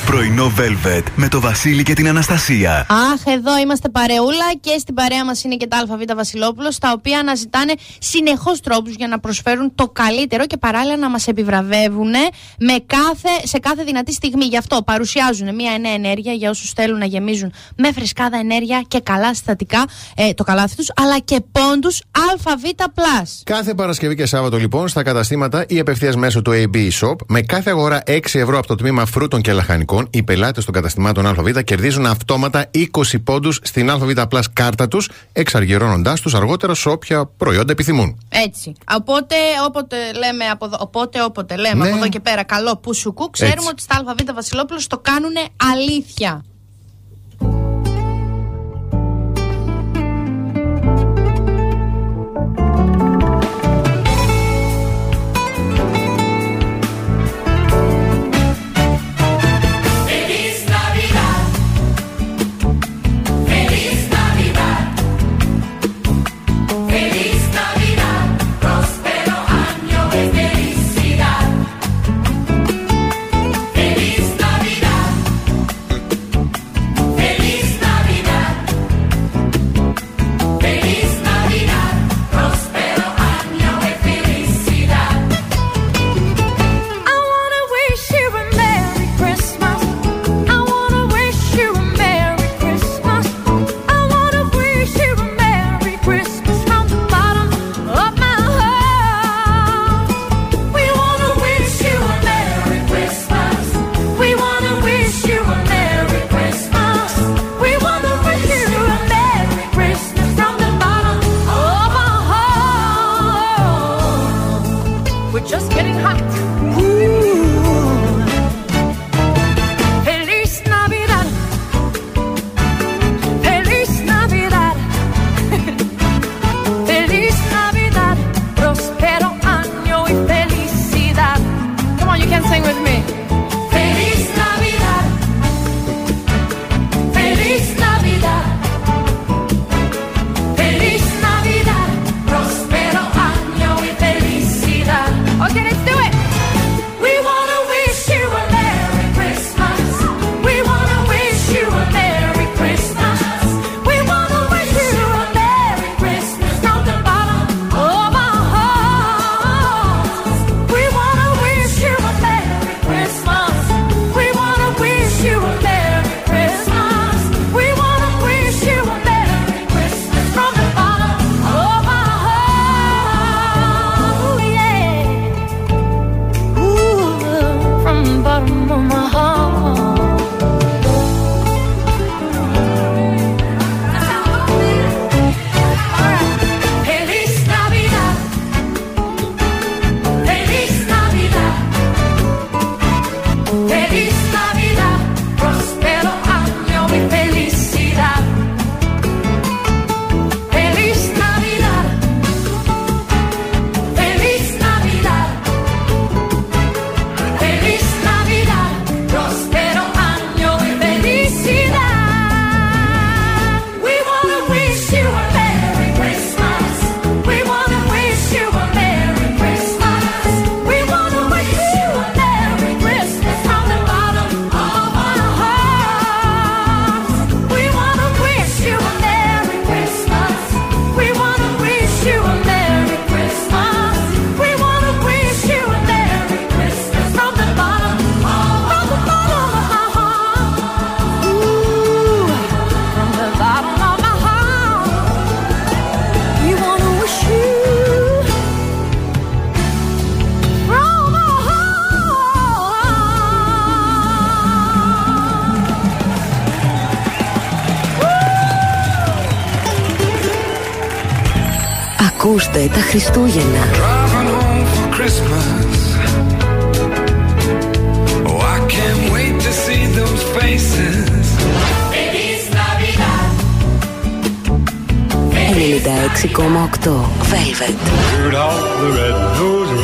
Πρωινό Velvet με το Βασίλη και την Αναστασία. Αχ, εδώ είμαστε παρεούλα και στην παρέα μας είναι και τα ΑΒ Βασιλόπουλος, τα οποία αναζητάνε συνεχώς τρόπους για να προσφέρουν το καλύτερο και παράλληλα να μας επιβραβεύουν με κάθε, σε κάθε δυνατή στιγμή. Γι' αυτό παρουσιάζουν μια νέα ενέργεια για όσους θέλουν να γεμίζουν με φρεσκάδα ενέργεια και καλά συστατικά ε, το καλάθι τους, αλλά και πόντους ΑΒ. Κάθε Παρασκευή και Σάββατο λοιπόν στα καταστήματα ή απευθείας μέσω του AB Shop με κάθε αγορά 6 ευρώ από το τμήμα φρούτων και λαχανικών οι πελάτες των καταστημάτων ΑΒ κερδίζουν αυτόματα 20 πόντους στην ΑΒ Plus κάρτα τους εξαργυρώνοντάς τους αργότερα σε όποια προϊόντα επιθυμούν. Έτσι. Οπότε, όποτε λέμε από εδώ, οπότε, όποτε λέμε Ναι. από εδώ και πέρα καλό που σου κου, ξέρουμε Έτσι. ότι στα ΑΒ Βασιλόπουλο το κάνουν αλήθεια.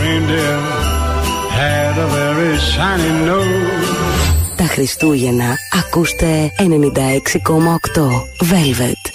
Reindeer had a very shiny nose. Τα Χριστούγεννα ακούστε 96,8 Velvet.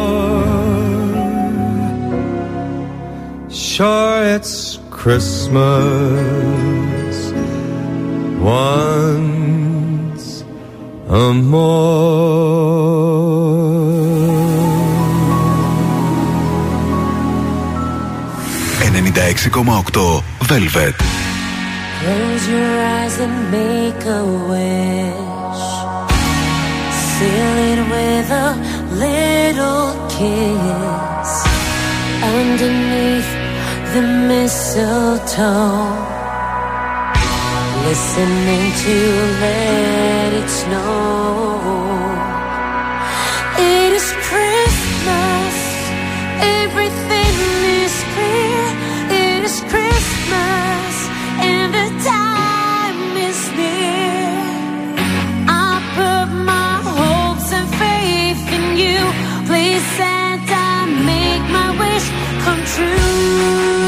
Sure, it's Christmas once a more. 96,8 Velvet. Close your eyes and make a wish. Seal it with a little kiss. Underneath the mistletoe. Listening to let it snow. It is Christmas. Everything is clear. It is Christmas. And the time is near. I put my hopes and faith in you. Please, Santa, make my wish come true.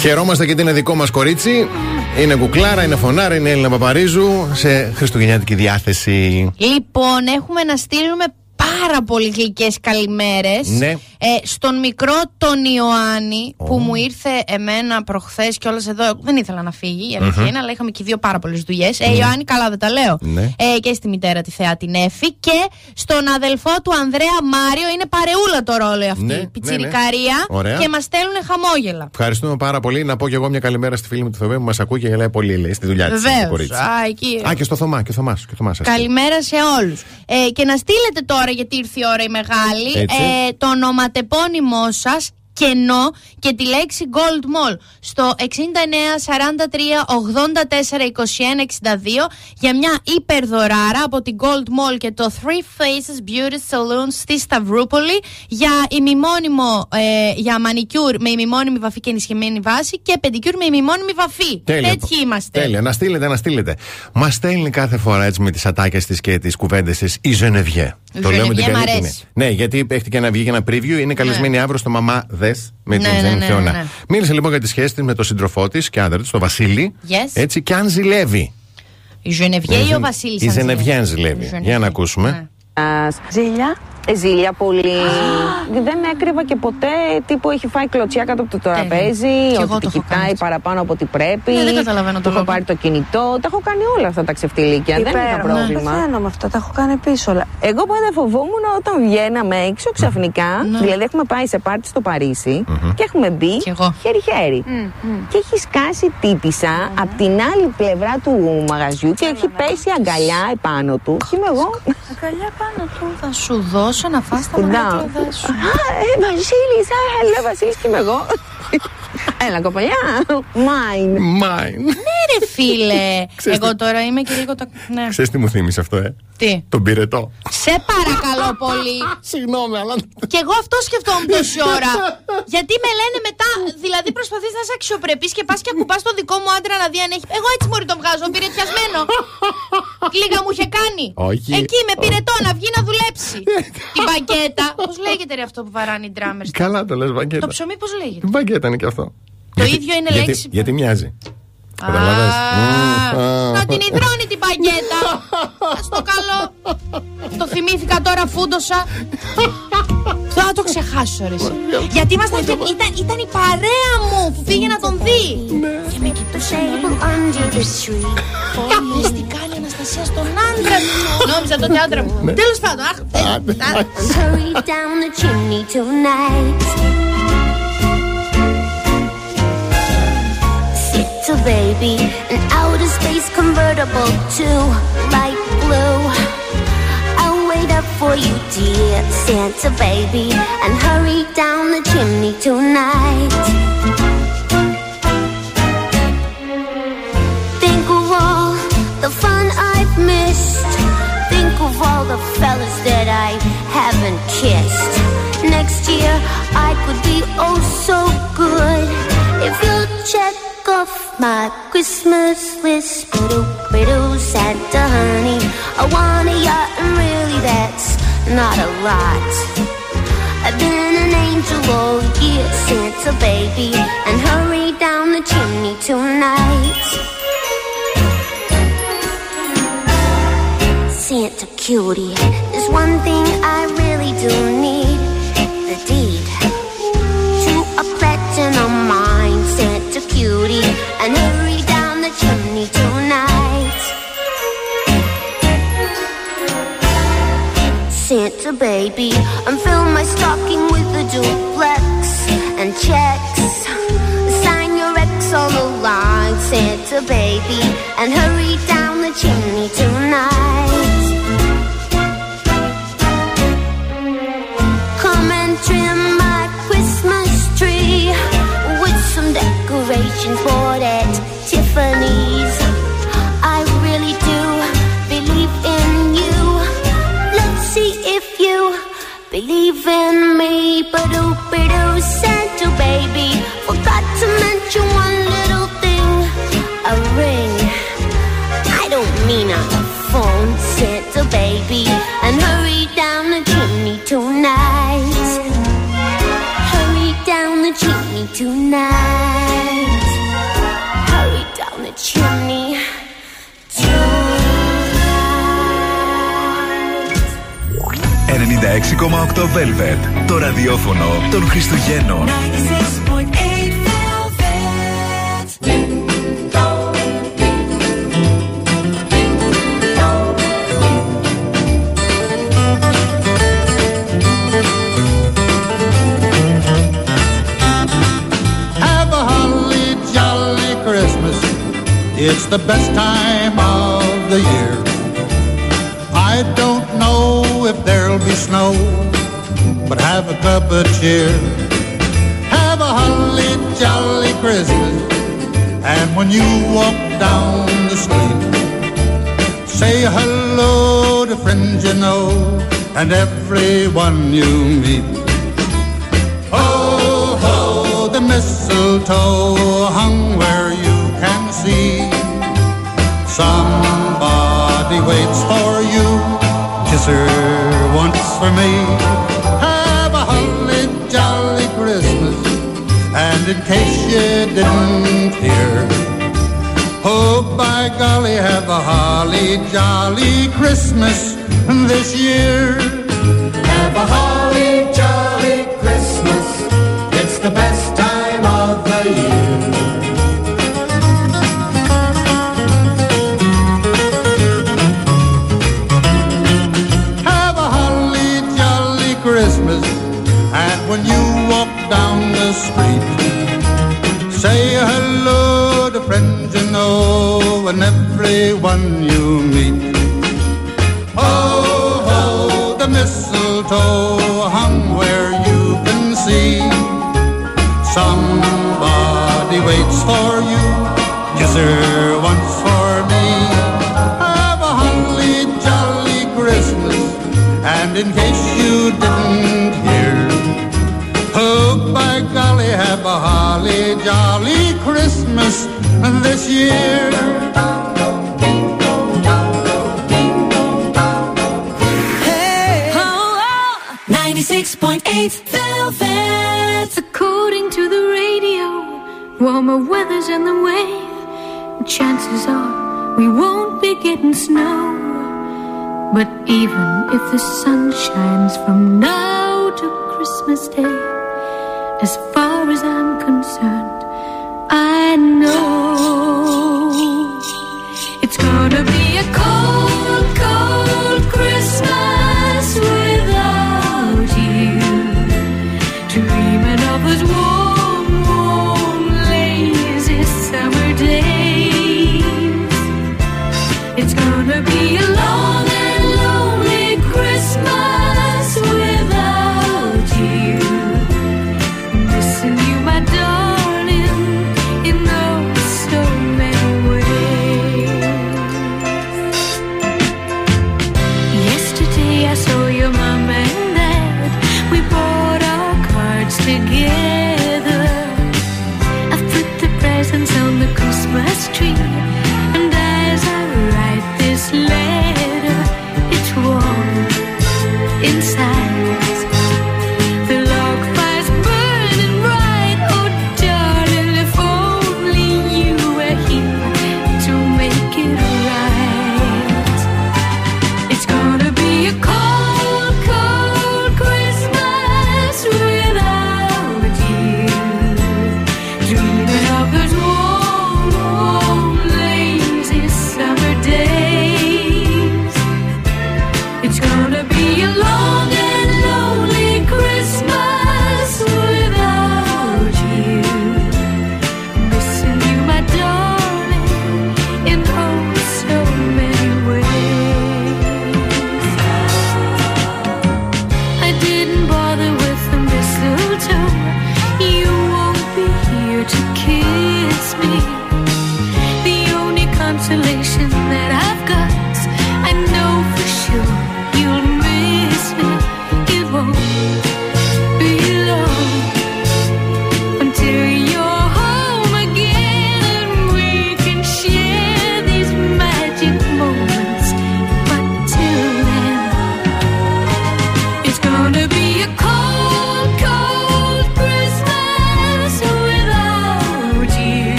Χαιρόμαστε γιατί είναι δικό μας κορίτσι. Είναι κουκλάρα, είναι φωνάρα, είναι Έλληνα Παπαρίζου σε χριστουγεννιάτικη διάθεση. Λοιπόν, έχουμε να στείλουμε πάρα πολύ γλυκές καλημέρες. Ναι. Ε, στον μικρό τον Ιωάννη που μου ήρθε εμένα προχθές και όλα εδώ. Δεν ήθελα να φύγει, η αλήθεια Μμμ. είναι, αλλά είχαμε και δύο πάρα πολλές δουλειές. Ε, Ναι. Ιωάννη, καλά δεν τα λέω. Ναι. Ε, και στη μητέρα τη Θεά την Εφη. Και στον αδελφό του Ανδρέα Μάριο είναι παρεούλα το ρόλο αυτή. Ναι, ναι, ναι. Πιτσιρικαρία. Ωραία. Και μας στέλνουν χαμόγελα. Ευχαριστούμε πάρα πολύ. Να πω και εγώ μια καλημέρα στη φίλη μου τη Θωμέ που μας ακούει και γελάει πολύ λέει, στη δουλειά της. Βεβαίως. Α, εκεί. Α, και στο Θωμά, και Θωμάς, και Θωμάς, ας πούμε. Καλημέρα σε όλους. Ε, και να στείλετε τώρα, γιατί ήρθε η ώρα η μεγάλη, Έτσι. ε, το ονοματεπώνυμό σας κενό και τη λέξη Gold Mall στο 69 43 84 21 62 για μια υπερδωράρα από την Gold Mall και το Three Faces Beauty Saloon στη Σταυρούπολη για ημιμόνιμο ε, για μανικιούρ με ημιμόνιμη βαφή και ενισχυμένη βάση και πεντικιούρ με ημιμόνιμη βαφή. Τέλεια. Τέτοιοι είμαστε. Τέλεια. Να στείλετε, να στείλετε. Μας στέλνει κάθε φορά έτσι με τις ατάκες της και τις κουβέντες της η Ζενεβιέ. Η Ζενεβιέ μ' αρέσει. Ναι, γιατί έχετε και να βγει και ένα preview. Είναι καλεσμένη αύριο στο Μαμά Δε με Ναι, την ναι, Τζέννη ναι, Θεώνα. ναι. Μίλησε λοιπόν για τη σχέση της με τον σύντροφό της και άντρα της, τον Βασίλη. Yes. Έτσι, και αν ζηλεύει. Η Ζενεβιέ ή ο Βασίλης. Η Ζενεβιέ αν ζηλεύει. Για να ακούσουμε. Ζήλια. Ε, ζήλια πολύ. Δεν έκρυβα και ποτέ τύπου έχει φάει κλωτσιά κάτω από το τραπέζι, εγώ ότι το τη έχω κάνει κοιτάει παραπάνω από ό,τι πρέπει. Ναι, δεν καταλαβαίνω το Του έχω λόγο. πάρει το κινητό. Τα έχω κάνει όλα αυτά τα ξεφτιλίκια. Δεν είχα Υπέροχα. πρόβλημα. Πεθαίνω με αυτά, τα έχω κάνει πίσω όλα. Εγώ πάντα φοβόμουν όταν βγαίναμε έξω ξαφνικά. Δηλαδή, έχουμε πάει σε πάρτι στο παρισι και έχουμε μπει χέρι-χέρι. Και έχει σκάσει τύπησα από την άλλη πλευρά του μαγαζιού και έχει πέσει αγκαλιά επάνω του. Και είμαι εγώ. Αγκαλιά πάνω του. Θα σου δώσω να φας τα Να. μαγάτια σου. Α, ε, Βασίλης, α, έλα Βασίλης και είμαι εγώ. Έλα κοπαλιά, mine. Mine. Ναι, ρε φίλε. Ξέρεις Εγώ τι- τώρα είμαι και λίγο τα. Ναι. Ξέρεις τι μου θύμισε αυτό, ε; Τι; Τον πυρετό. Σε παρακαλώ πολύ. Συγγνώμη, αλλά. Και εγώ αυτό σκεφτόμουν τόση ώρα. Γιατί με λένε μετά, δηλαδή προσπαθείς να είσαι αξιοπρεπής και πας και ακουμπάς το δικό μου άντρα να δει αν έχει. Εγώ έτσι μόλι τον βγάζω, πυρετιασμένο. Λίγα μου είχε κάνει. Όχι. Εκεί με πυρετό να βγει να δουλέψει. Την μπαγκέτα. Πώς λέγεται ρε αυτό που βαράνε οι ντράμερ. Καλά το λες, Βαγκέτα. Το ψωμί πώς λέγεται; Την παγκέτα είναι και αυτό. Το ίδιο είναι γιατί, λέξη. Γιατί μοιάζει. Καταλαβες. Μμμ, α. Να την υδρώνει την παγκέτα. Στο καλό. Το θυμήθηκα τώρα, φούντοσα. Θα το ξεχάσω, ρε. εσύ. Γιατί ήμασταν και... ήταν, ήταν η παρέα μου που πήγε να τον δει. Και με κοιτούσε Λες τι κάνει η Αναστασία στον άντρα του. Νόμιζα τότε άντρα μου. Τέλος πάντων. αχ, ε, α, Hurry down the chimney tonight. Sit a baby, an outer space convertible to light blue. I'll wait up for you, dear Santa baby, and hurry down the chimney tonight. Of all the fellas that I haven't kissed. Next year I could be oh so good if you'll check off my Christmas list. Biddle, biddle, Santa honey, I want a yacht and really that's not a lot. I've been an angel all year Santa baby, and hurry down the chimney tonight. Cutie, there's one thing I really do need the deed to a platinum mine. Santa cutie, and hurry down the chimney tonight. Santa baby, and fill my stocking with a duplex and checks. Sign your X on the line, Santa baby, and hurry down the chimney tonight. Velvet. Το ραδιόφωνο των Χριστουγέννων. 96.8 Have a holly jolly Christmas. It's the best time of the year. I don't know if there'll be snow, but have a cup of cheer. Have a holly jolly Christmas. And when you walk down the street, say hello to friends you know and everyone you meet. Ho, ho, the mistletoe hung where you can see. Somebody waits for you. Kiss her once for me. In case you didn't hear, oh by golly, have a holly jolly Christmas this year. Have a holly jolly everyone you meet. Oh, ho, the mistletoe hung where you can see. Somebody waits for you. Kiss her once for me. Have a holly jolly Christmas. And in case you didn't hear, oh by golly, have a holly jolly Christmas this year. Warmer weather's in the way. Chances are we won't be getting snow. But even if the sun shines from now to Christmas Day,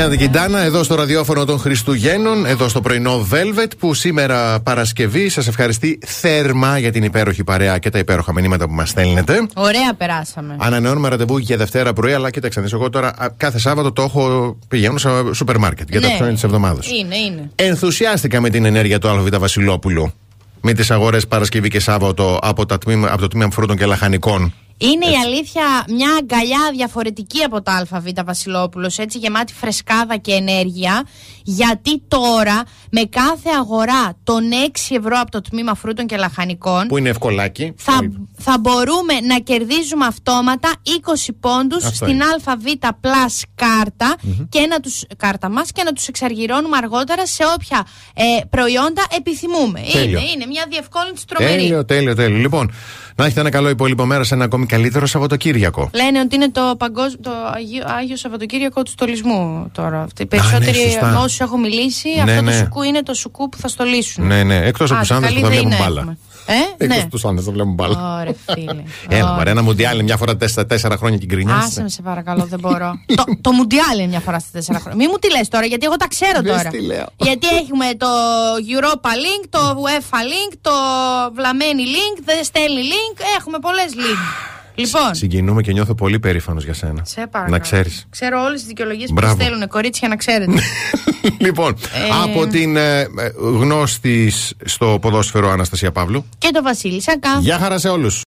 Υπέροχη Χριστουγεννιάτικη Ντάνα, εδώ στο ραδιόφωνο των Χριστουγέννων, εδώ στο πρωινό Velvet, που σήμερα Παρασκευή σας ευχαριστεί θέρμα για την υπέροχη παρέα και τα υπέροχα μηνύματα που μας στέλνετε. Ωραία, περάσαμε. Ανανεώνουμε ραντεβού για Δευτέρα πρωί, αλλά κοίταξε, να δεις, εγώ τώρα α, κάθε Σάββατο το έχω πηγαίνω σε σούπερ μάρκετ για τα Ναι. ψώνια της εβδομάδας. Είναι, είναι. Ενθουσιάστηκα με την ενέργεια του ΑΒ Βασιλόπουλου. Με τις αγορές Παρασκευή και Σάββατο από, τα τμήμα, από το τμήμα φρούτων και λαχανικών. Είναι η αλήθεια μια αγκαλιά διαφορετική από το ΑΒ Βασιλόπουλος, έτσι γεμάτη φρεσκάδα και ενέργεια. Γιατί τώρα με κάθε αγορά των 6 ευρώ από το τμήμα φρούτων και λαχανικών Που είναι ευκολάκι. θα, θα μπορούμε να κερδίζουμε αυτόματα 20 πόντους Αυτό στην είναι. ΑΒ Plus κάρτα και να τους, κάρτα μας και να τους εξαργυρώνουμε αργότερα σε όποια ε, προϊόντα επιθυμούμε. Τέλειο. Είναι, είναι μια διευκόλυνση τρομερή. Τέλειο, τέλειο, τέλειο. Λοιπόν, να έχετε ένα καλό υπόλοιπο μέρα σε ένα ακόμη καλύτερο Σαββατοκύριακο. Λένε ότι είναι το, παγκόσμιο, το Αγίο, Άγιο Σαββατοκύριακο του στολισμού τώρα. Αυτοί Οι περισσότεροι ναι, σωστά. με όσους έχω μιλήσει, Ναι, αυτό το ναι. σουκού είναι το σουκού που θα στολίσουν. Ναι, ναι. Εκτός από Άντε, τους άντρε που θα καλή βλέπουν ΔΕΗ να μπάλα. έχουμε. Ε, ναι. Εκτό από του άντρε που θα βλέπουν μπάλα. Ωραία, φίλε. Έλα, Ωραία. μωρέ, ένα μουντιάλ μια φορά τέσσερα, τέσσερα χρόνια και γκρινιάζει. Άσε με σε παρακαλώ, δεν μπορώ. το, το Μουντιάλ είναι μια φορά στα τέσσερα χρόνια. Μην μου τη λες τώρα, γιατί εγώ τα ξέρω Δες τώρα. τι λέω. Γιατί έχουμε το Europa Link, το UEFA Link, το Βλαμένη Link, The Stanley Link. Έχουμε πολλές link. Λοιπόν, Συγκινούμε και νιώθω πολύ περήφανος για σένα. σε παρακαλώ. Να ξέρεις. Ξέρω όλες τις δικαιολογίες που Μπράβο. στέλνουν κορίτσια να ξέρετε. λοιπόν, Ε. από την ε, ε, γνώστης στο ποδόσφαιρο Αναστασία Παύλου. και το Βασίλη Σακά. Γεια χαρά σε όλους.